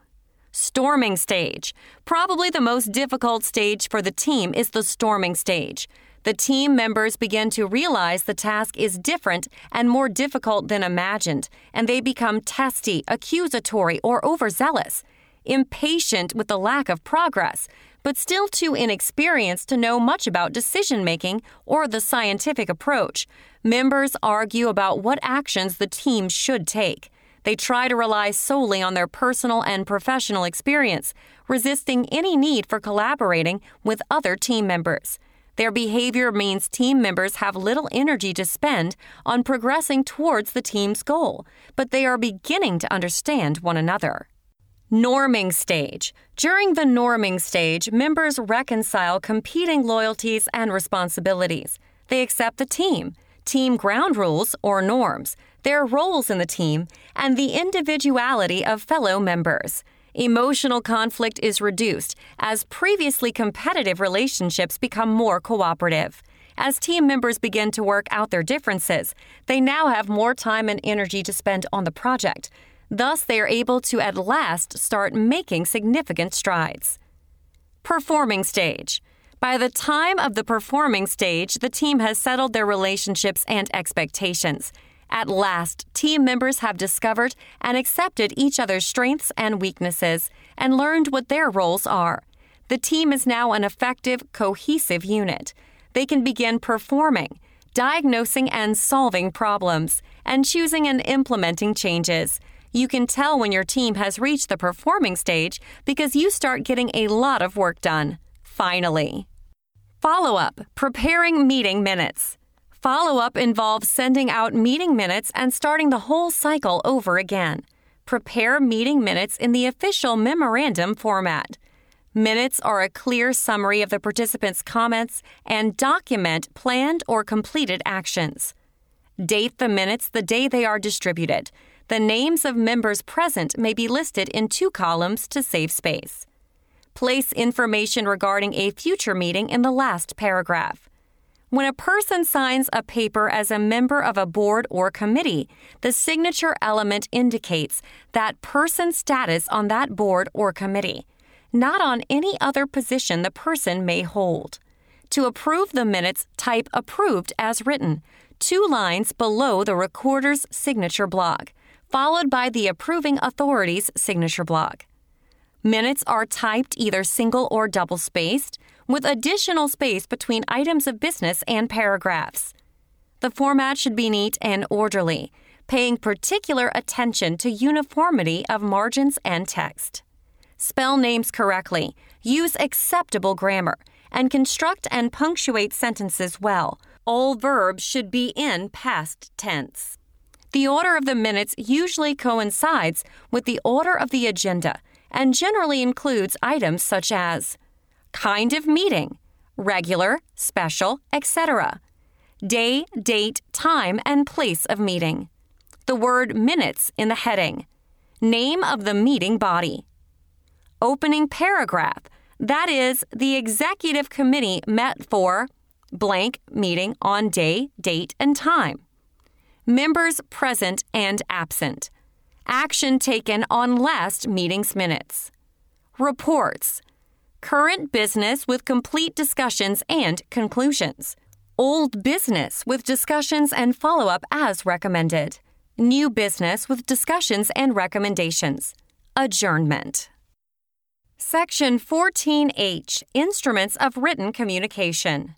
Storming stage. Probably the most difficult stage for the team is the storming stage. The team members begin to realize the task is different and more difficult than imagined, and they become testy, accusatory, or overzealous impatient with the lack of progress, but still too inexperienced to know much about decision making or the scientific approach. Members argue about what actions the team should take. They try to rely solely on their personal and professional experience, resisting any need for collaborating with other team members. Their behavior means team members have little energy to spend on progressing towards the team's goal, but they are beginning to understand one another. Norming stage. During the norming stage, members reconcile competing loyalties and responsibilities. They accept the team, team ground rules or norms, their roles in the team, and the individuality of fellow members. Emotional conflict is reduced as previously competitive relationships become more cooperative. As team members begin to work out their differences, they now have more time and energy to spend on the project. Thus, they are able to at last start making significant strides. Performing stage. By the time of the performing stage, the team has settled their relationships and expectations. At last, team members have discovered and accepted each other's strengths and weaknesses and learned what their roles are. The team is now an effective, cohesive unit. They can begin performing, diagnosing and solving problems, and choosing and implementing changes. You can tell when your team has reached the performing stage because you start getting a lot of work done. Finally. Follow up preparing meeting minutes. Follow up involves sending out meeting minutes and starting the whole cycle over again. Prepare meeting minutes in the official memorandum format. Minutes are a clear summary of the participants' comments and document planned or completed actions. Date the minutes the day they are distributed. The names of members present may be listed in two columns to save space. Place information regarding a future meeting in the last paragraph. When a person signs a paper as a member of a board or committee, the signature element indicates that person's status on that board or committee, not on any other position the person may hold. To approve the minutes, type approved as written. two lines below the recorder's signature block, followed by the approving authority's signature block. Minutes are typed either single or double spaced, with additional space between items of business and paragraphs. The format should be neat and orderly, paying particular attention to uniformity of margins and text. Spell names correctly, use acceptable grammar, and construct and punctuate sentences well. All verbs should be in past tense. The order of the minutes usually coincides with the order of the agenda and generally includes items such as kind of meeting, regular, special, etc., day, date, time, and place of meeting, the word minutes in the heading, name of the meeting body, opening paragraph, that is, the executive committee met for blank meeting on day, date, and time. Members present and absent. Action taken on last meeting's minutes. Reports. Current business with complete discussions and conclusions. Old business with discussions and follow up as recommended. New business with discussions and recommendations. Adjournment. Section 14H Instruments of Written Communication.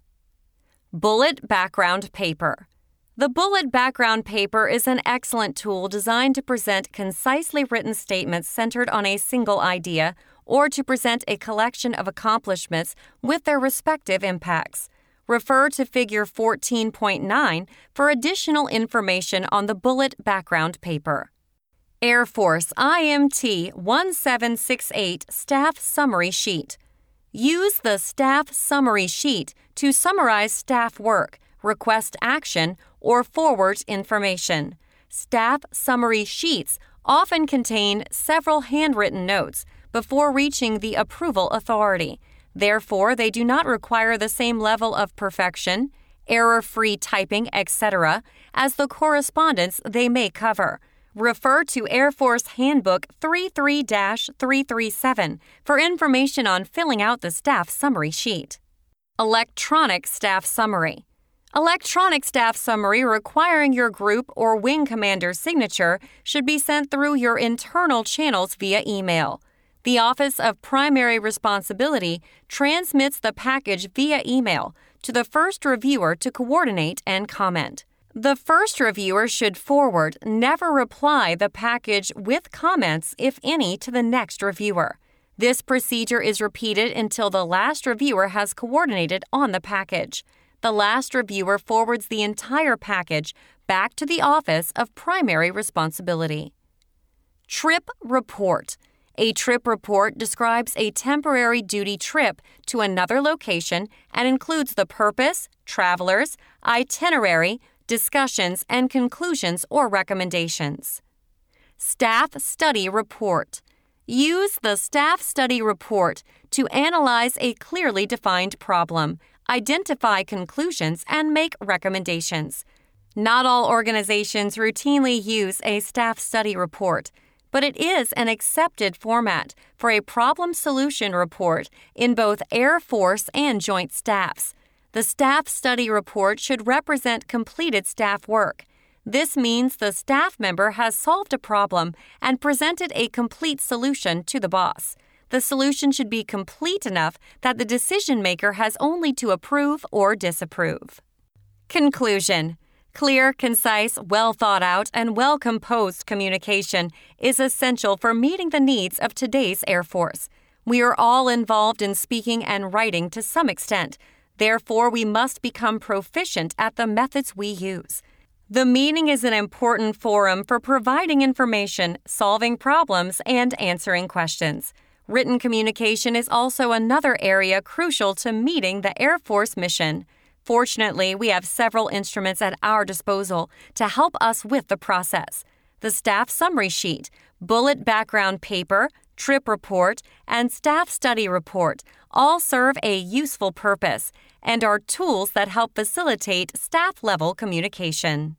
Bullet Background Paper. The bullet background paper is an excellent tool designed to present concisely written statements centered on a single idea or to present a collection of accomplishments with their respective impacts. Refer to Figure 14.9 for additional information on the bullet background paper. Air Force IMT 1768 Staff Summary Sheet. Use the Staff Summary Sheet to summarize staff work, request action, or forward information. Staff summary sheets often contain several handwritten notes before reaching the approval authority. Therefore, they do not require the same level of perfection, error free typing, etc., as the correspondence they may cover refer to Air Force Handbook 33 337 for information on filling out the staff summary sheet. Electronic Staff Summary Electronic staff summary requiring your group or wing commander's signature should be sent through your internal channels via email. The Office of Primary Responsibility transmits the package via email to the first reviewer to coordinate and comment. The first reviewer should forward, never reply the package with comments, if any, to the next reviewer. This procedure is repeated until the last reviewer has coordinated on the package. The last reviewer forwards the entire package back to the Office of Primary Responsibility. Trip Report A trip report describes a temporary duty trip to another location and includes the purpose, travelers, itinerary, discussions, and conclusions or recommendations. Staff Study Report. Use the Staff Study Report to analyze a clearly defined problem, identify conclusions, and make recommendations. Not all organizations routinely use a Staff Study Report, but it is an accepted format for a problem solution report in both Air Force and Joint Staffs. The staff study report should represent completed staff work. This means the staff member has solved a problem and presented a complete solution to the boss. The solution should be complete enough that the decision maker has only to approve or disapprove. Conclusion Clear, concise, well thought out, and well composed communication is essential for meeting the needs of today's Air Force. We are all involved in speaking and writing to some extent. Therefore, we must become proficient at the methods we use. The meeting is an important forum for providing information, solving problems, and answering questions. Written communication is also another area crucial to meeting the Air Force mission. Fortunately, we have several instruments at our disposal to help us with the process. The staff summary sheet, bullet background paper, trip report, and staff study report all serve a useful purpose and are tools that help facilitate staff level communication.